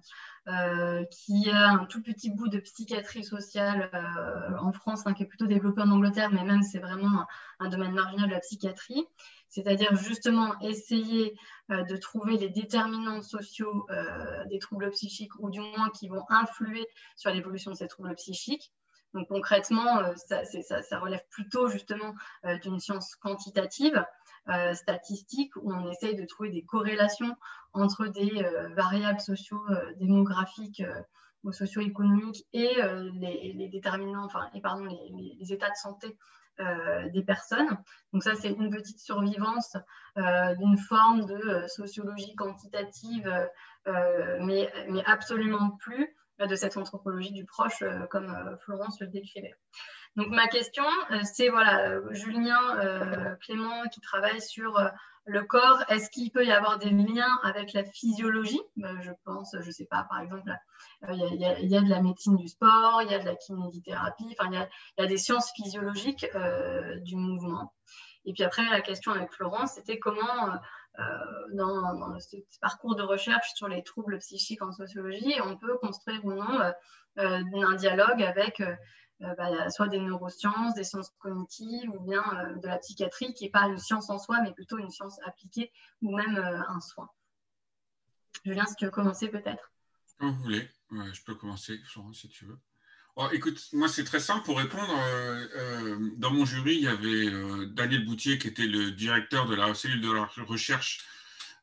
euh, qui a un tout petit bout de psychiatrie sociale euh, en France, hein, qui est plutôt développé en Angleterre, mais même c'est vraiment un, domaine marginal de la psychiatrie. C'est-à-dire justement essayer euh, de trouver les déterminants sociaux des troubles psychiques, ou du moins qui vont influer sur l'évolution de ces troubles psychiques. Donc concrètement, ça, relève plutôt justement d'une science quantitative. Euh, statistiques où on essaye de trouver des corrélations entre des euh, variables socio-démographiques euh, ou socio-économiques et les, déterminants, enfin, et pardon, les, états de santé des personnes. Donc ça, c'est une petite survivance d'une forme de sociologie quantitative, mais, mais, absolument plus de cette anthropologie du proche, comme Florence le décrivait. Donc ma question, euh, c'est voilà, euh, Julien euh, Clément qui travaille sur le corps, est-ce qu'il peut y avoir des liens avec la physiologie? Je pense, je ne sais pas, par exemple, il y, a de la médecine du sport, il y a de la kinésithérapie, enfin, il y, a, des sciences physiologiques du mouvement. Et puis après, la question avec Florence, c'était comment, dans, ce parcours de recherche sur les troubles psychiques en sociologie, on peut construire ou non un dialogue avec bah, soit des neurosciences, des sciences cognitives ou bien euh, de la psychiatrie qui n'est pas une science en soi, mais plutôt une science appliquée ou même euh, un soin. Julien, si tu veux commencer peut-être. Quand vous voulez, je peux commencer, Florence, si tu veux. Oh, écoute, moi c'est très simple pour répondre. dans mon jury, il y avait Daniel Boutier qui était le directeur de la cellule de la recherche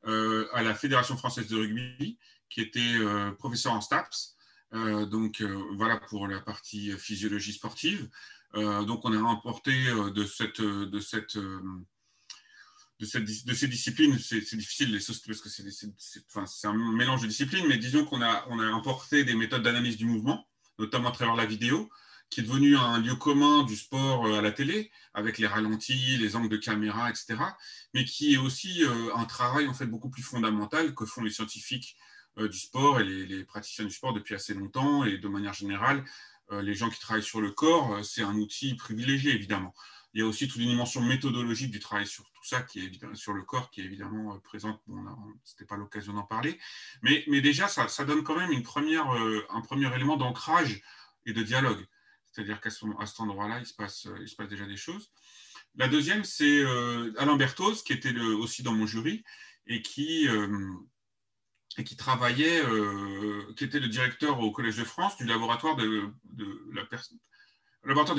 à la Fédération française de rugby, qui était professeur en STAPS. Euh, donc euh, voilà pour la partie physiologie sportive. Euh, donc on a remporté de cette, de cette de, cette, de, ces disciplines, c'est difficile parce que c'est un mélange de disciplines, mais disons qu'on a, on a importé des méthodes d'analyse du mouvement, notamment à travers la vidéo, qui est devenu un lieu commun du sport à la télé, avec les ralentis, les angles de caméra, etc., mais qui est aussi un travail en fait beaucoup plus fondamental que font les scientifiques euh, du sport et les, praticiens du sport depuis assez longtemps. Et de manière générale, euh, les gens qui travaillent sur le corps, euh, c'est un outil privilégié, évidemment. Il y a aussi toute une dimension méthodologique du travail sur tout ça, qui est sur le corps, qui est évidemment présente. Bon, ce n'était pas l'occasion d'en parler. Mais, déjà, ça, donne quand même un premier élément d'ancrage et de dialogue. C'est-à-dire qu'à ce, cet endroit-là, il, se passe, déjà des choses. La deuxième, c'est Alain Berthoz, qui était aussi dans mon jury et qui, et qui travaillait, euh, qui était le directeur au Collège de France du laboratoire de,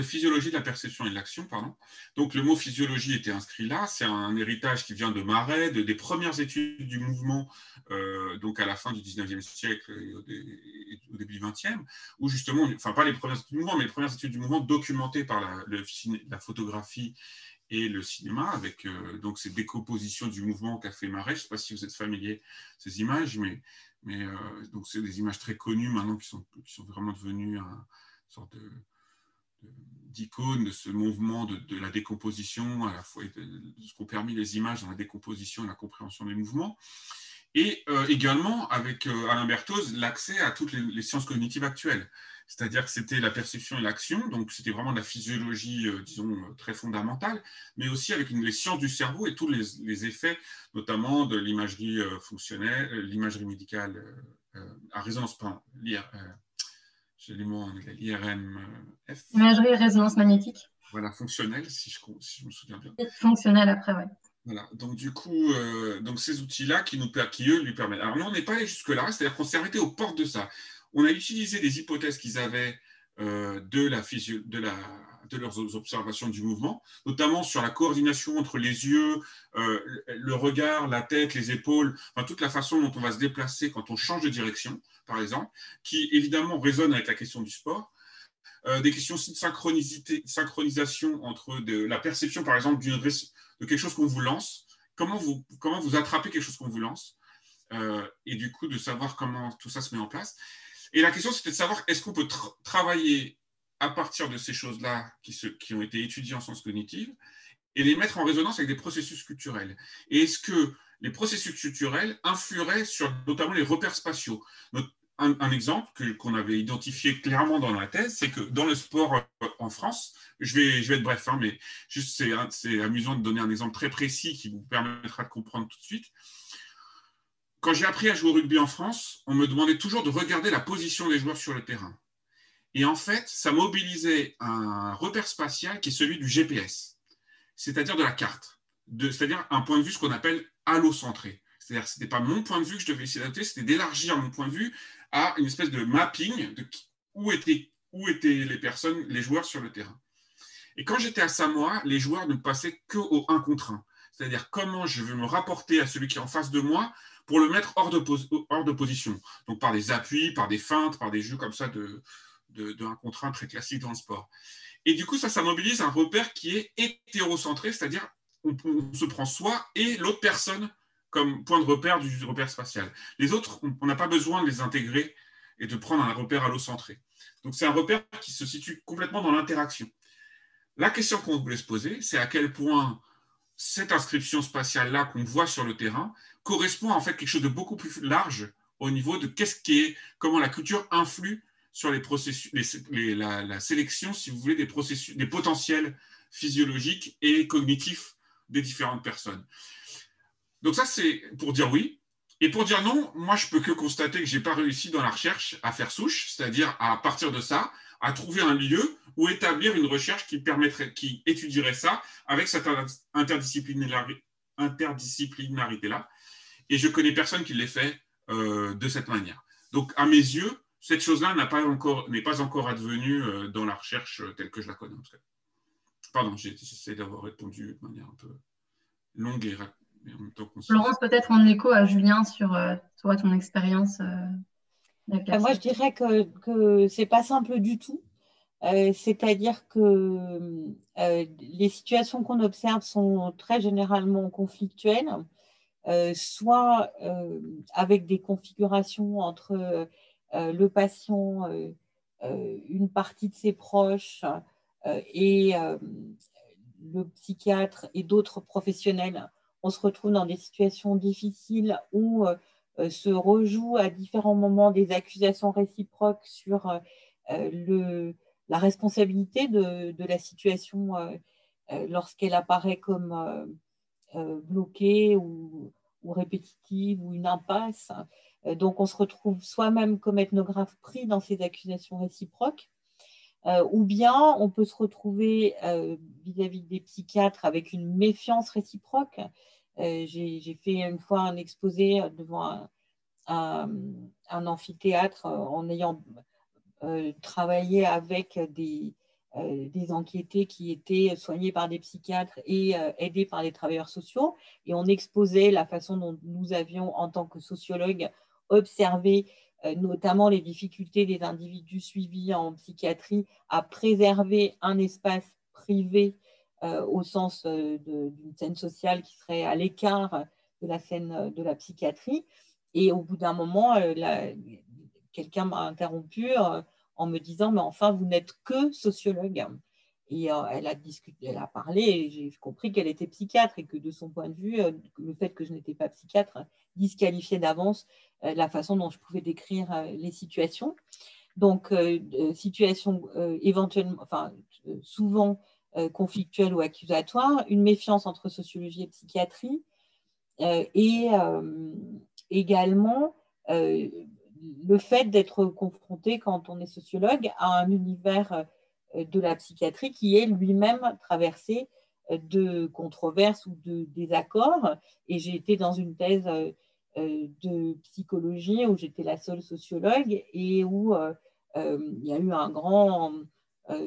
physiologie de la perception et de l'action, pardon. Donc le mot physiologie était inscrit là. C'est un héritage qui vient de Marais, de, des premières études du mouvement, euh, donc à la fin du 19e siècle et au, début du 20e, où justement, enfin pas les premières études du mouvement, mais les premières études du mouvement documentées par la photographie et le cinéma, avec euh, donc ces décompositions du mouvement qu'a fait Marais. Je ne sais pas si vous êtes familier ces images, mais, mais euh, donc c'est des images très connues maintenant qui sont, qui sont vraiment devenues une sorte de, d'icône de ce mouvement de, la décomposition, à la fois de, ce qu'ont permis les images dans la décomposition et la compréhension des mouvements. Et euh, également, avec Alain Berthoz, l'accès à toutes les, sciences cognitives actuelles c'est-à-dire que c'était la perception et l'action, donc c'était vraiment de la physiologie, euh, disons, euh, très fondamentale, mais aussi avec les sciences du cerveau et tous les, effets, notamment de l'imagerie euh, fonctionnelle, l'imagerie médicale à résonance, pardon, j'ai les mots en anglais, l'IRMF. Imagerie et résonance magnétique. Voilà, fonctionnelle, si je, me souviens bien. fonctionnelle après, oui. Voilà, donc du coup, euh, donc ces outils-là qui, nous, qui, eux, lui permettent. Alors, nous, on n'est pas allé jusque-là, c'est-à-dire qu'on s'est arrêté aux portes de ça. On a utilisé des hypothèses qu'ils avaient euh, de, la de, la, de leurs observations du mouvement, notamment sur la coordination entre les yeux, euh, le regard, la tête, les épaules, enfin, toute la façon dont on va se déplacer quand on change de direction, par exemple, qui évidemment résonne avec la question du sport. Euh, des questions aussi de synchronisation entre de, la perception, par exemple, de quelque chose qu'on vous lance, comment vous, comment vous attrapez quelque chose qu'on vous lance, euh, et du coup de savoir comment tout ça se met en place. Et la question, c'était de savoir est-ce qu'on peut travailler à partir de ces choses-là qui, qui ont été étudiées en sciences cognitives et les mettre en résonance avec des processus culturels? Et est-ce que les processus culturels influeraient sur notamment les repères spatiaux? Un, exemple qu'on avait identifié clairement dans la thèse, c'est que dans le sport euh, en France, je vais, je vais être bref, hein, mais juste c'est amusant de donner un exemple très précis qui vous permettra de comprendre tout de suite. Quand j'ai appris à jouer au rugby en France, on me demandait toujours de regarder la position des joueurs sur le terrain. Et en fait, ça mobilisait un repère spatial qui est celui du GPS, c'est-à-dire de la carte, c'est-à-dire un point de vue ce qu'on appelle allocentré. C'est-à-dire que ce n'était pas mon point de vue que je devais essayer d'adapter, c'était d'élargir mon point de vue à une espèce de mapping de où étaient, où étaient les personnes, les joueurs sur le terrain. Et quand j'étais à Samoa, les joueurs ne passaient que au 1 contre 1. C'est-à-dire comment je veux me rapporter à celui qui est en face de moi pour le mettre hors de, hors de position. Donc par des appuis, par des feintes, par des jeux comme ça de, de, de 1 contre 1 très classique dans le sport. Et du coup, ça, ça mobilise un repère qui est hétérocentré, c'est-à-dire on, on, se prend soi et l'autre personne comme point de repère du repère spatial. Les autres, on n'a pas besoin de les intégrer et de prendre un repère allocentré. Donc c'est un repère qui se situe complètement dans l'interaction. La question qu'on voulait se poser, c'est à quel point cette inscription spatiale-là qu'on voit sur le terrain correspond à en fait quelque chose de beaucoup plus large au niveau de qu'est-ce qui est, comment la culture influe sur les processus, la, la, sélection, si vous voulez, des processus, des potentiels physiologiques et cognitifs des différentes personnes. Donc ça, c'est pour dire oui. Et pour dire non, moi, je peux que constater que je n'ai pas réussi dans la recherche à faire souche, c'est-à-dire à partir de ça, à trouver un lieu où établir une recherche qui permettrait, qui étudierait ça avec cette interdisciplinarité-là. Et je connais personne qui l'ait fait euh, de cette manière. Donc, à mes yeux, cette chose-là n'est pas encore, n'est pas encore advenue euh, dans la recherche euh, telle que je la connais. En tout cas. Pardon, j'essaie d'avoir répondu de manière un peu longue et rapide. Florence, peut-être en écho à Julien sur euh, toi, ton expérience. Euh, bah, moi, je dirais que, que ce n'est pas simple du tout. Euh, c'est-à-dire que les situations qu'on observe sont très généralement conflictuelles, soit avec des configurations entre le patient, une partie de ses proches et le psychiatre et d'autres professionnels on se retrouve dans des situations difficiles où euh, euh, se rejouent à différents moments des accusations réciproques sur euh, la responsabilité de, la situation lorsqu'elle apparaît comme bloquée ou, répétitive ou une impasse. Donc on se retrouve soi-même comme ethnographe pris dans ces accusations réciproques. Ou bien on peut se retrouver vis-à-vis des psychiatres avec une méfiance réciproque euh, j'ai fait une fois un exposé devant un, amphithéâtre euh, en ayant euh, travaillé avec des, des enquêtés qui étaient soignés par des psychiatres et aidés par les travailleurs sociaux. Et on exposait la façon dont nous avions, en tant que sociologues, observé notamment les difficultés des individus suivis en psychiatrie à préserver un espace privé euh, au sens euh, d'une scène sociale qui serait à l'écart de la scène euh, de la psychiatrie. Et au bout d'un moment, quelqu'un m'a interrompu en me disant, mais enfin, vous n'êtes que sociologue. Et elle a discuté, elle a parlé, et j'ai compris qu'elle était psychiatre et que de son point de vue, le fait que je n'étais pas psychiatre disqualifiait d'avance la façon dont je pouvais décrire les situations. Donc, situation éventuellement, enfin, souvent euh, conflictuelle ou accusatoire, une méfiance entre sociologie et psychiatrie, euh, et euh, également le fait d'être confronté, quand on est sociologue, à un univers de la psychiatrie qui est lui-même traversé de controverses ou de désaccords. Et j'ai été dans une thèse de psychologie où j'étais la seule sociologue et où il y a eu un grand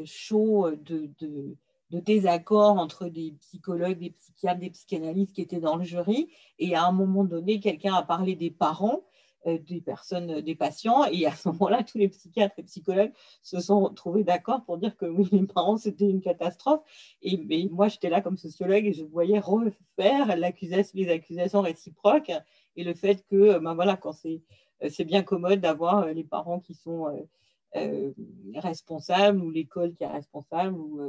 show de, de, de désaccords entre des psychologues, des psychiatres, des psychanalystes qui étaient dans le jury. Et à un moment donné, quelqu'un a parlé des parents euh, des personnes, euh, des patients. Et à ce moment-là, tous les psychiatres et psychologues se sont trouvés d'accord pour dire que oui, les parents, c'était une catastrophe. Et, moi, j'étais là comme sociologue et je voyais refaire les accusations réciproques et le fait que, ben voilà, quand c'est, euh, c'est bien commode d'avoir les parents qui sont responsables ou l'école qui est responsable ou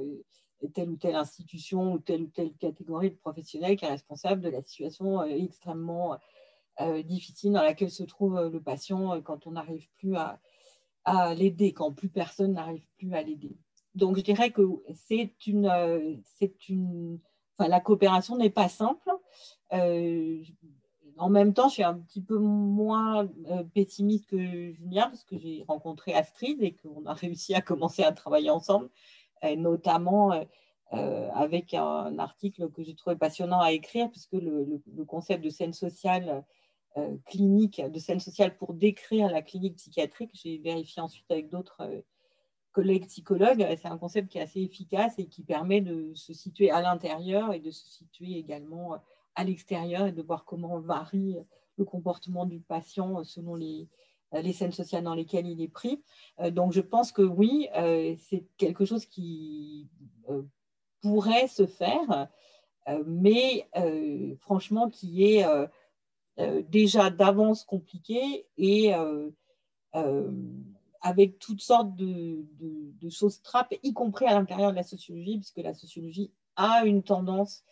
telle ou telle institution ou telle ou telle catégorie de professionnels qui est responsable de la situation extrêmement euh, difficile dans laquelle se trouve euh, le patient euh, quand on n'arrive plus à, l'aider, quand plus personne n'arrive plus à l'aider. Donc, je dirais que c'est une, c'est une, enfin, la coopération n'est pas simple. en même temps, je suis un petit peu moins pessimiste que Julien parce que j'ai rencontré Astrid et qu'on a réussi à commencer à travailler ensemble, notamment avec un article que j'ai trouvé passionnant à écrire, puisque le, concept de scène sociale euh, clinique de scène sociale pour décrire la clinique psychiatrique. J'ai vérifié ensuite avec d'autres euh, collègues psychologues. C'est un concept qui est assez efficace et qui permet de se situer à l'intérieur et de se situer également euh, à l'extérieur et de voir comment varie le comportement du patient selon les, les scènes sociales dans lesquelles il est pris. Donc je pense que oui, c'est quelque chose qui pourrait se faire, mais franchement qui est euh, déjà d'avance compliqué et euh, euh, avec toutes sortes de, choses trappes, y compris à l'intérieur de la sociologie, puisque la sociologie a une tendance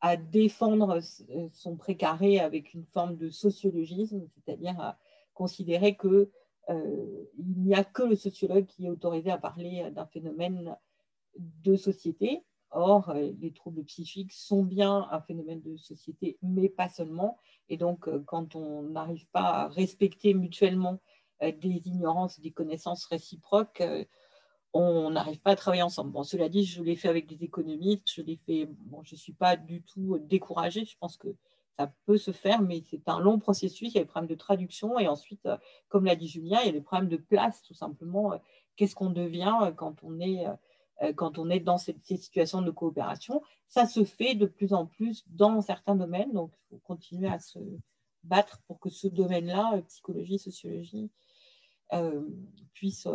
à défendre son précaré avec une forme de sociologisme, c'est-à-dire à considérer que il n'y a que le sociologue qui est autorisé à parler d'un phénomène de société. Or, euh, les troubles psychiques sont bien un phénomène de société, mais pas seulement. Et donc, euh, quand on n'arrive pas à respecter mutuellement euh, des ignorances, des connaissances réciproques, on n'arrive pas à travailler ensemble. Bon, cela dit, je l'ai fait avec des économistes, je l'ai fait, bon, je ne suis pas du tout découragée, je pense que ça peut se faire, mais c'est un long processus, il y a des problèmes de traduction, et ensuite, comme l'a dit Julien, il y a des problèmes de place, tout simplement. Qu'est-ce qu'on devient quand on est quand on est dans ces, situations de coopération. Ça se fait de plus en plus dans certains domaines, donc il faut continuer à se battre pour que ce domaine-là, euh, psychologie, sociologie, euh, puisse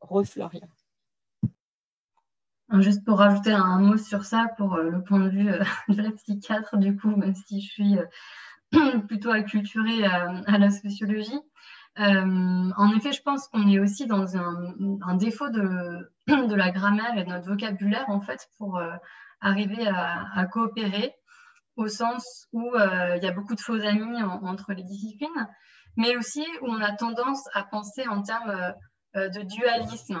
refleurir. Juste pour rajouter un mot sur ça, pour le point de vue de la psychiatre, du coup, même si je suis plutôt acculturée à la sociologie, euh, en effet, je pense qu'on est aussi dans un, défaut de, la grammaire et de notre vocabulaire, en fait, pour euh, arriver à, coopérer, au sens où euh, il y a beaucoup de faux amis entre les disciplines, mais aussi où on a tendance à penser en termes de dualisme.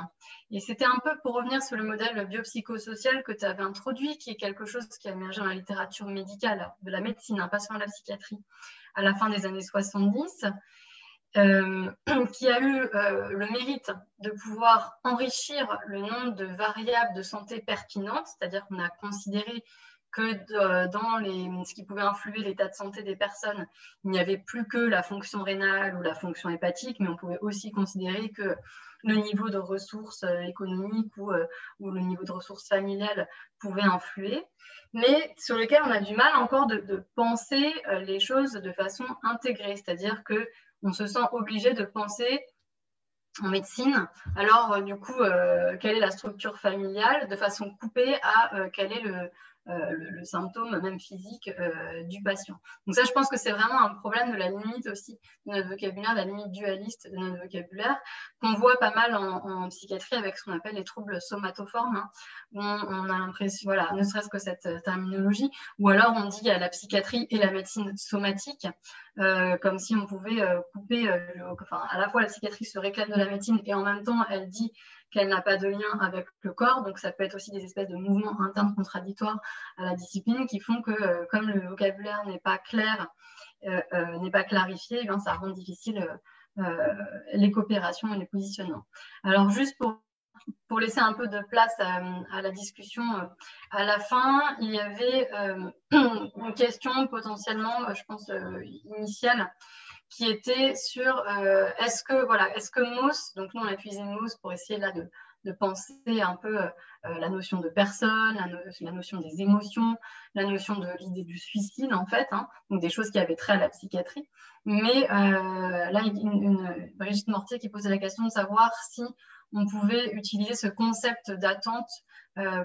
Et c'était un peu pour revenir sur le modèle biopsychosocial que tu avais introduit, qui est quelque chose qui a émergé dans la littérature médicale, de la médecine, hein, pas seulement la psychiatrie, à la fin des années 70 euh, qui a eu euh, le mérite de pouvoir enrichir le nombre de variables de santé pertinentes, c'est-à-dire qu'on a considéré que dans les, ce qui pouvait influer l'état de santé des personnes, il n'y avait plus que la fonction rénale ou la fonction hépatique, mais on pouvait aussi considérer que le niveau de ressources euh, économiques ou, le niveau de ressources familiales pouvait influer, mais sur lequel on a du mal encore de penser les choses de façon intégrée, c'est-à-dire que on se sent obligé de penser en médecine. Alors, euh, du coup, euh, quelle est la structure familiale de façon coupée à euh, quel est le, euh, le, symptôme même physique euh, du patient. Donc ça, je pense que c'est vraiment un problème de la limite aussi de notre vocabulaire, la limite dualiste de notre vocabulaire, qu'on voit pas mal en, psychiatrie avec ce qu'on appelle les troubles somatoformes, hein, où on, a l'impression, voilà, ne serait-ce que cette euh, terminologie, ou alors on dit à la psychiatrie et la médecine somatique, comme si on pouvait couper, enfin, à la fois la psychiatrie se réclame de la médecine et en même temps elle dit qu'elle n'a pas de lien avec le corps. Donc, ça peut être aussi des espèces de mouvements internes contradictoires à la discipline qui font que, euh, comme le vocabulaire n'est pas clair, euh, euh, n'est pas clarifié, eh ça rend difficile les coopérations et les positionnements. Alors, juste pour laisser un peu de place à, la discussion à la fin, il y avait une question potentiellement, je pense, initiale qui était sur est-ce que voilà est-ce que Mousse donc nous on a utilisé Mousse pour essayer là de, de penser un peu euh, la notion de personne, la, notion des émotions, la notion de l'idée du suicide, en fait, hein, donc des choses qui avaient trait à la psychiatrie. Mais euh, là, une, une, Brigitte Mortier qui posait la question de savoir si on pouvait utiliser ce concept d'attente euh,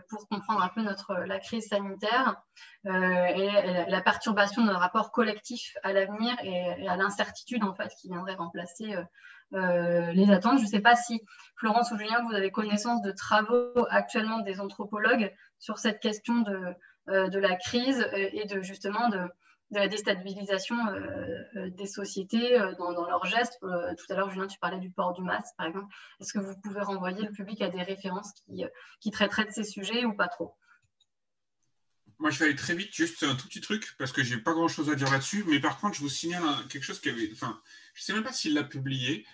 pour comprendre un peu notre, la crise sanitaire et la perturbation de notre rapport collectif à l'avenir et, à l'incertitude en fait qui viendrait remplacer euh, les attentes. Je ne sais pas si Florence ou Julien, vous avez connaissance de travaux actuellement des anthropologues sur cette question de, euh, de la crise euh, et de justement de, la déstabilisation des sociétés dans, leurs gestes. tout à l'heure, Julien, tu parlais du port du masque, par exemple. Est-ce que vous pouvez renvoyer le public à des références qui, qui traiteraient de ces sujets ou pas trop? Moi, je vais aller très vite, juste un tout petit truc, parce que j'ai pas grand chose à dire là-dessus. Mais par contre, je vous signale quelque chose qui avait. Enfin, je ne sais même pas s'il l'a publié,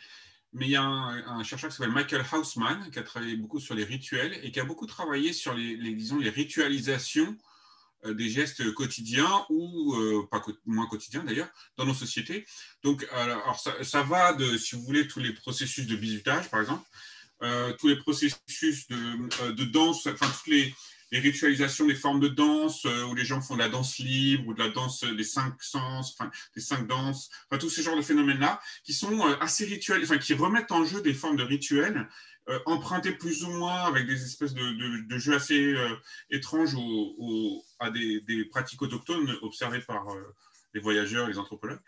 mais il y a un, chercheur qui s'appelle Michael Hausman qui a travaillé beaucoup sur les rituels et qui a beaucoup travaillé sur les, disons, les ritualisations euh, des gestes quotidiens ou euh, pas moins quotidiens d'ailleurs dans nos sociétés. Donc, alors, ça, va de, si vous voulez, tous les processus de bizutage, par exemple, euh, tous les processus de, de danse, enfin, toutes les, les ritualisations des formes de danse, euh, où les gens font de la danse libre, ou de la danse des cinq sens, enfin, des cinq danses, enfin, tous ces genres de phénomènes-là, qui sont euh, assez rituels, enfin, qui remettent en jeu des formes de rituels, euh, empruntés plus ou moins avec des espèces de, jeux assez étranges à des, pratiques autochtones observées par les voyageurs les anthropologues.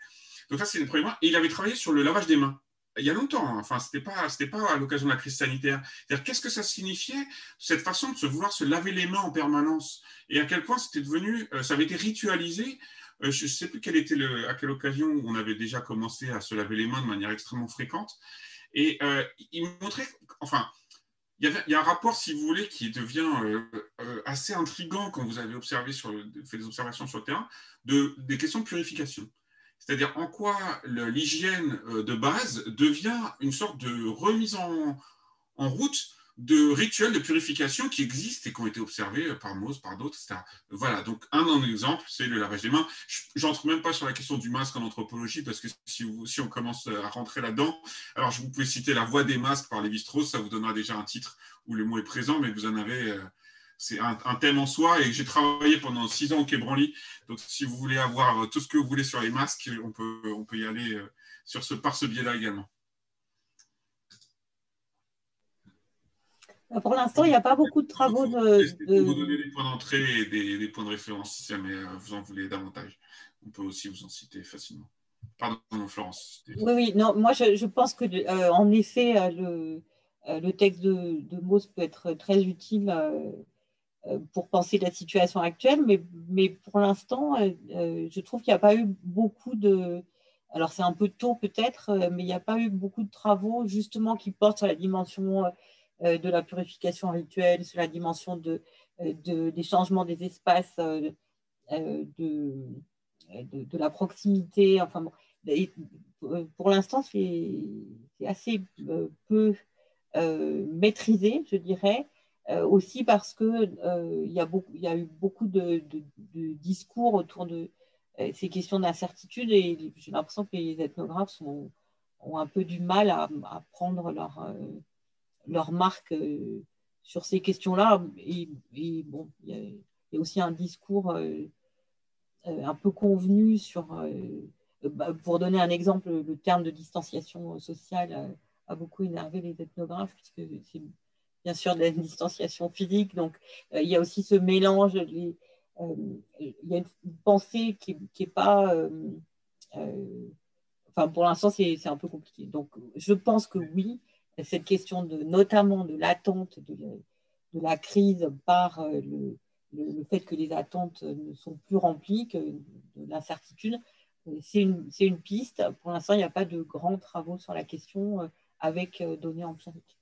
Donc ça, c'est le premier point. Et il avait travaillé sur le lavage des mains il y a longtemps, hein. enfin, ce n'était pas, pas à l'occasion de la crise sanitaire. qu'est-ce que ça signifiait, cette façon de se vouloir se laver les mains en permanence? Et à quel point c'était devenu, euh, ça avait été ritualisé? Euh, je ne sais plus quelle était le, à quelle occasion on avait déjà commencé à se laver les mains de manière extrêmement fréquente. Et euh, il montrait, enfin, il y, a un rapport, si vous voulez, qui devient assez intrigant quand vous avez observé fait des observations sur le terrain, de, des questions de purification. C'est-à-dire en quoi l'hygiène euh, de base devient une sorte de remise en, route de rituels de purification qui existent et qui ont été observés par Mose, par d'autres, etc. Voilà, donc un, exemple, c'est le lavage des mains. J'entre même pas sur la question du masque en anthropologie parce que si, si on commence à rentrer là-dedans, alors je vous pouvez citer la voix des masques par Lévi-Strauss, ça vous donnera déjà un titre où le mot est présent, mais vous en avez euh, c'est un, thème en soi et j'ai travaillé pendant six ans au Quai Branly. Donc, si vous voulez avoir tout ce que vous voulez sur les masques, on peut, on peut y aller euh, sur ce, par ce biais-là également. Pour l'instant, il n'y a pas beaucoup de travaux de. de... Vous donner des points d'entrée et des, points de référence si jamais euh, vous en voulez davantage? On peut aussi vous en citer facilement. Pardon, Florence. Oui, oui, non, moi je, pense que en effet, le, le texte de, de Mauss peut être très utile euh, pour penser la situation actuelle, mais, mais pour l'instant, euh, euh, je trouve qu'il n'y a pas eu beaucoup de... Alors c'est un peu tôt peut-être, mais il n'y a pas eu beaucoup de travaux justement qui portent sur la dimension de la purification rituelle, sur la dimension de, des changements des espaces, de, de, la proximité. Enfin, pour l'instant, c'est assez peu maîtrisé, je dirais. Euh, aussi parce qu'il euh, y, a y a eu beaucoup de, discours autour de euh, ces questions d'incertitude et j'ai l'impression que les ethnographes ont un peu du mal à, prendre leur, leur marque sur ces questions-là. Et, bon, il y, a aussi un discours un peu convenu sur, bah, pour donner un exemple, le terme de distanciation sociale a beaucoup énervé les ethnographes puisque c'est bien sûr de la distanciation physique. Donc, euh, il y a aussi ce mélange. Euh, il y a une pensée qui n'est pas. Euh, enfin, pour l'instant, c'est un peu compliqué. Donc, je pense que oui, cette question de, notamment de l'attente de, la crise par le, le, fait que les attentes ne sont plus remplies, que de l'incertitude, c'est une, une, piste. Pour l'instant, il n'y a pas de grands travaux sur la question avec données empiriques.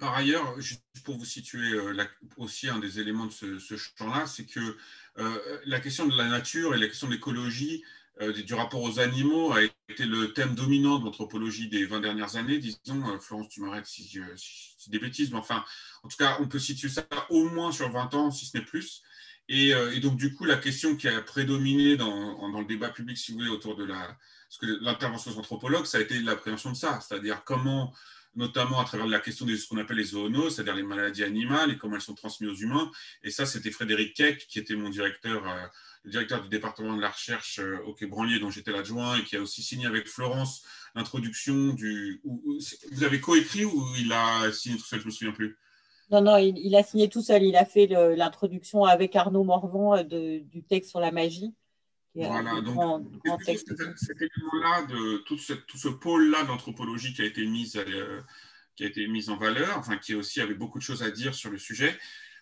Par ailleurs, juste pour vous situer euh, aussi un des éléments de ce, champ-là, c'est que euh, la question de la nature et la question de l'écologie du rapport aux animaux a été le thème dominant de l'anthropologie des 20 dernières années. Disons, Florence, tu m'arrêtes si, si, si des bêtises, mais enfin, en tout cas, on peut situer ça au moins sur 20 ans, si ce n'est plus. Et, donc, du coup, la question qui a prédominé dans, le débat public, si vous voulez, autour de l'intervention des anthropologues, ça a été l'appréhension de ça, c'est-à-dire comment notamment à travers la question de ce qu'on appelle les zoonoses, c'est-à-dire les maladies animales et comment elles sont transmises aux humains. Et ça, c'était Frédéric Keck, qui était mon directeur, euh, le directeur du département de la recherche euh, au Quai dont j'étais l'adjoint, et qui a aussi signé avec Florence l'introduction du. vous avez coécrit ou il a signé tout seul? Je ne me souviens plus. Non, non, il, a signé tout seul. Il a fait l'introduction avec Arnaud Morvan euh, du texte sur la magie. Voilà, donc cet élément-là, de tout ce, tout ce pôle-là d'anthropologie qui a été mise euh, qui a été mise en valeur, enfin qui aussi avait beaucoup de choses à dire sur le sujet.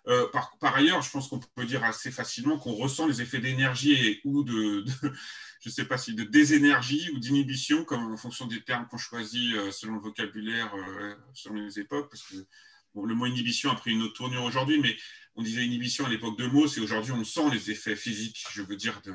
Euh, par, par, ailleurs, je pense qu'on peut dire assez facilement qu'on ressent les effets d'énergie ou de, je sais pas si de désénergie ou d'inhibition, comme en fonction des termes qu'on choisit euh, selon le vocabulaire, selon les époques, parce que le mot inhibition a pris une autre tournure aujourd'hui, mais on disait inhibition à l'époque de Mauss, et aujourd'hui on sent les effets physiques, je veux dire, de,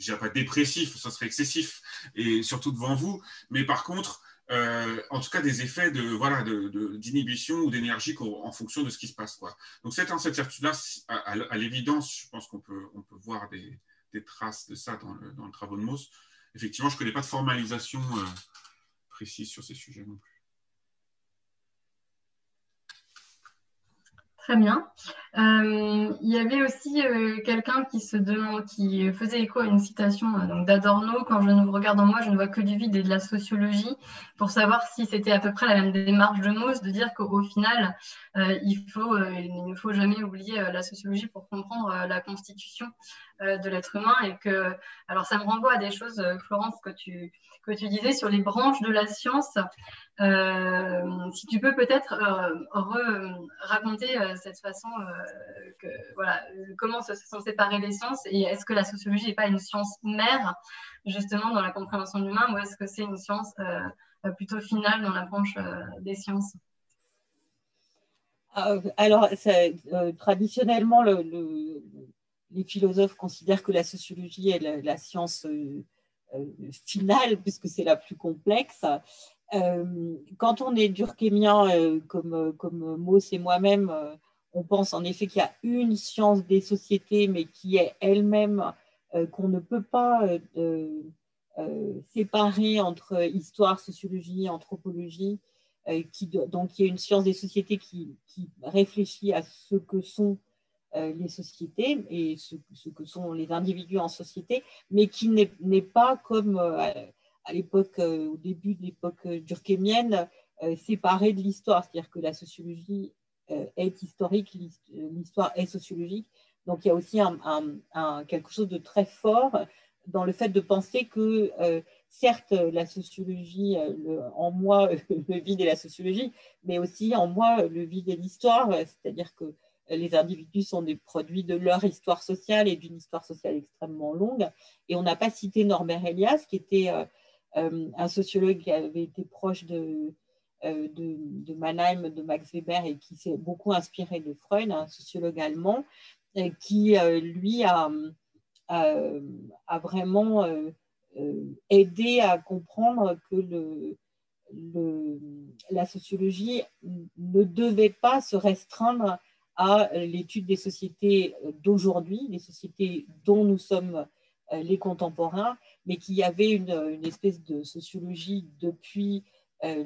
je dirais pas dépressif, ça serait excessif, et surtout devant vous, mais par contre, euh, en tout cas des effets de voilà d'inhibition ou d'énergie en fonction de ce qui se passe. Quoi. Donc cette incertitude-là, à, l'évidence, je pense qu'on peut, on peut voir des, traces de ça dans le, dans le travaux de Mauss. Effectivement, je ne connais pas de formalisation euh, précise sur ces sujets non plus. Très bien. Euh, il y avait aussi euh, quelqu'un qui se demande, qui faisait écho à une citation euh, d'Adorno. Quand je nous regarde en moi, je ne vois que du vide et de la sociologie, pour savoir si c'était à peu près la même démarche de Mauss, de dire qu'au final, il, ne faut jamais oublier la sociologie pour comprendre la constitution de l'être humain. Et que, alors, ça me renvoie à des choses, Florence, que tu, que tu disais sur les branches de la science. si tu peux peut-être raconter cette façon que, voilà, comment se sont séparées les sciences et est-ce que la sociologie n'est pas une science mère justement dans la compréhension de l'humain ou est-ce que c'est une science euh, plutôt finale dans la branche euh, des sciences? Ah, alors, euh, traditionnellement, le, les philosophes considèrent que la sociologie est la, science finale, puisque c'est la plus complexe. quand on est durkheimien, comme, comme Mauss et moi-même, on pense en effet qu'il y a une science des sociétés, mais qui est elle-même, euh, qu'on ne peut pas euh, euh, séparer entre histoire, sociologie, anthropologie, donc il y a une science des sociétés qui, réfléchit à ce que sont les sociétés et ce, que sont les individus en société, mais qui n'est pas comme à l'époque, au début de l'époque durkheimienne, séparée de l'histoire, c'est-à-dire que la sociologie euh, est historique, l'histoire est sociologique. Donc il y a aussi quelque chose de très fort dans le fait de penser que, euh, certes, la sociologie, euh, en moi, le vide et la sociologie, mais aussi en moi, le vide et l'histoire, c'est-à-dire que les individus sont des produits de leur histoire sociale et d'une histoire sociale extrêmement longue. Et on n'a pas cité Norbert Elias, qui était un sociologue qui avait été proche de, euh, de, de, Mannheim, de Max Weber et qui s'est beaucoup inspiré de Freud, un sociologue allemand, qui euh, lui a, a, vraiment euh, aidé à comprendre que le, le, la sociologie ne devait pas se restreindre à l'étude des sociétés d'aujourd'hui, les sociétés dont nous sommes les contemporains, mais qu'il y avait une, espèce de sociologie depuis euh,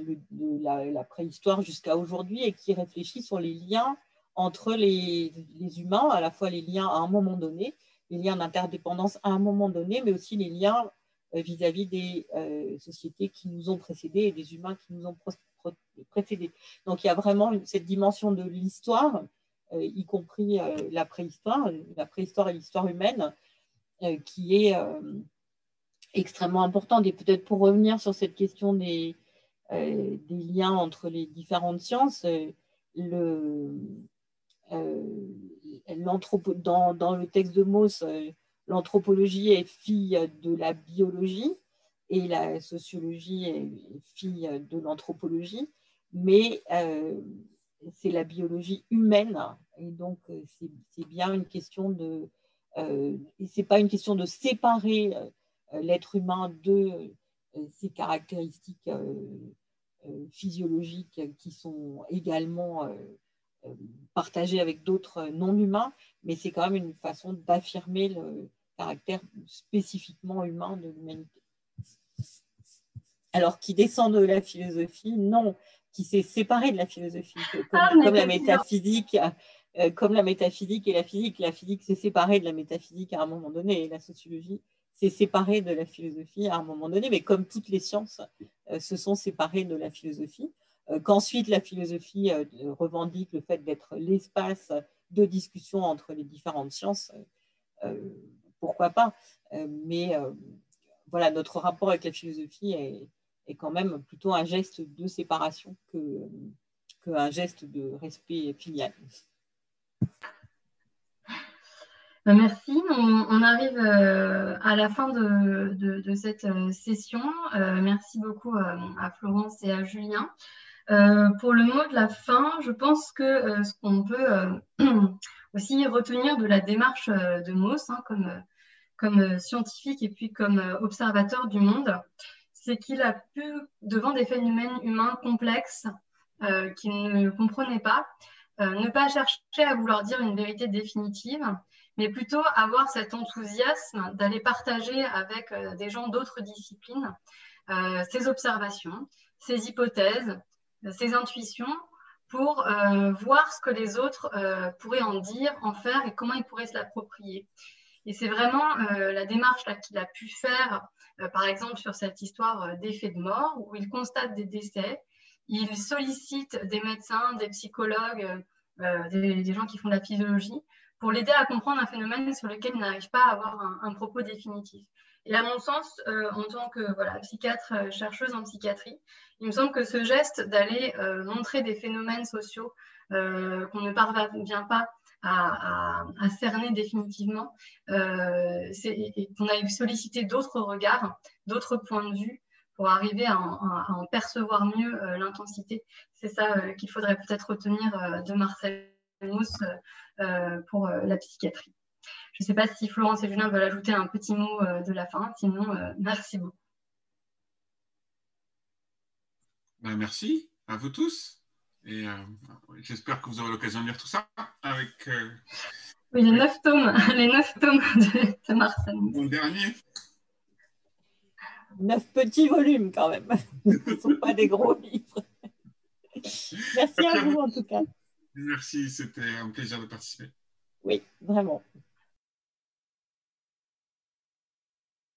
la, préhistoire jusqu'à aujourd'hui et qui réfléchit sur les liens entre les, humains, à la fois les liens à un moment donné, les liens d'interdépendance à un moment donné, mais aussi les liens euh, vis-à-vis des euh, sociétés qui nous ont précédés et des humains qui nous ont précédés. Donc il y a vraiment cette dimension de l'histoire, y compris la préhistoire, la préhistoire et l'histoire humaine, qui est extrêmement importante. Et peut-être pour revenir sur cette question des, euh, liens entre les différentes sciences. Euh, euh, dans, le texte de Mauss, l'anthropologie est fille de la biologie et la sociologie est fille de l'anthropologie, mais c'est la biologie humaine et donc c'est bien une question de, c'est pas une question de séparer l'être humain de ses caractéristiques physiologiques qui sont également partagées avec d'autres non-humains, mais c'est quand même une façon d'affirmer le caractère spécifiquement humain de l'humanité. Alors, qui descend de la philosophie, non, qui s'est séparé de la philosophie, comme, ah, la métaphysique, euh, comme la métaphysique et la physique. La physique s'est séparée de la métaphysique à un moment donné, et la sociologie s'est séparée de la philosophie à un moment donné, mais comme toutes les sciences euh, se sont séparées de la philosophie, euh, qu'ensuite la philosophie revendique le fait d'être l'espace de discussion entre les différentes sciences, pourquoi pas. mais voilà, notre rapport avec la philosophie est, quand même plutôt un geste de séparation que qu'un geste de respect filial. Euh, merci. On, arrive euh, à la fin de, cette euh, session. merci beaucoup à Florence et à Julien. pour le mot de la fin, je pense que ce qu'on peut aussi retenir de la démarche de Mauss hein, comme, scientifique et puis comme observateur du monde, c'est qu'il a pu, devant des phénomènes humains complexes euh, qu'il ne comprenait pas, euh, ne pas chercher à vouloir dire une vérité définitive, mais plutôt avoir cet enthousiasme d'aller partager avec euh, des gens d'autres disciplines ses observations, ses hypothèses, ses intuitions, pour voir ce que les autres pourraient en dire, en faire et comment ils pourraient se l'approprier. Et c'est vraiment la démarche qu'il a pu faire euh, par exemple sur cette histoire euh, d'effet de mort, où il constate des décès, il sollicite des médecins, des psychologues, euh, des, gens qui font de la physiologie, pour l'aider à comprendre un phénomène sur lequel il n'arrive pas à avoir un, propos définitif. Et à mon sens, en tant que voilà, psychiatre, chercheuse en psychiatrie, il me semble que ce geste d'aller montrer des phénomènes sociaux qu'on ne parvient pas à, cerner définitivement euh, et qu'on a sollicité d'autres regards, d'autres points de vue pour arriver à en, percevoir mieux euh, l'intensité. C'est ça euh, qu'il faudrait peut-être retenir de Marcel Mauss pour la psychiatrie. Je ne sais pas si Florence et Julien veulent ajouter un petit mot de la fin, sinon merci beaucoup. Ben, merci à vous tous. Et euh, j'espère que vous aurez l'occasion de lire tout ça avec. Euh, oui, les neuf tomes, les neuf tomes de, Marcel. Mon dernier. Neuf petits volumes quand même. Ce ne sont pas des gros livres. Merci à vous en tout cas. Merci, c'était un plaisir de participer. Oui, vraiment.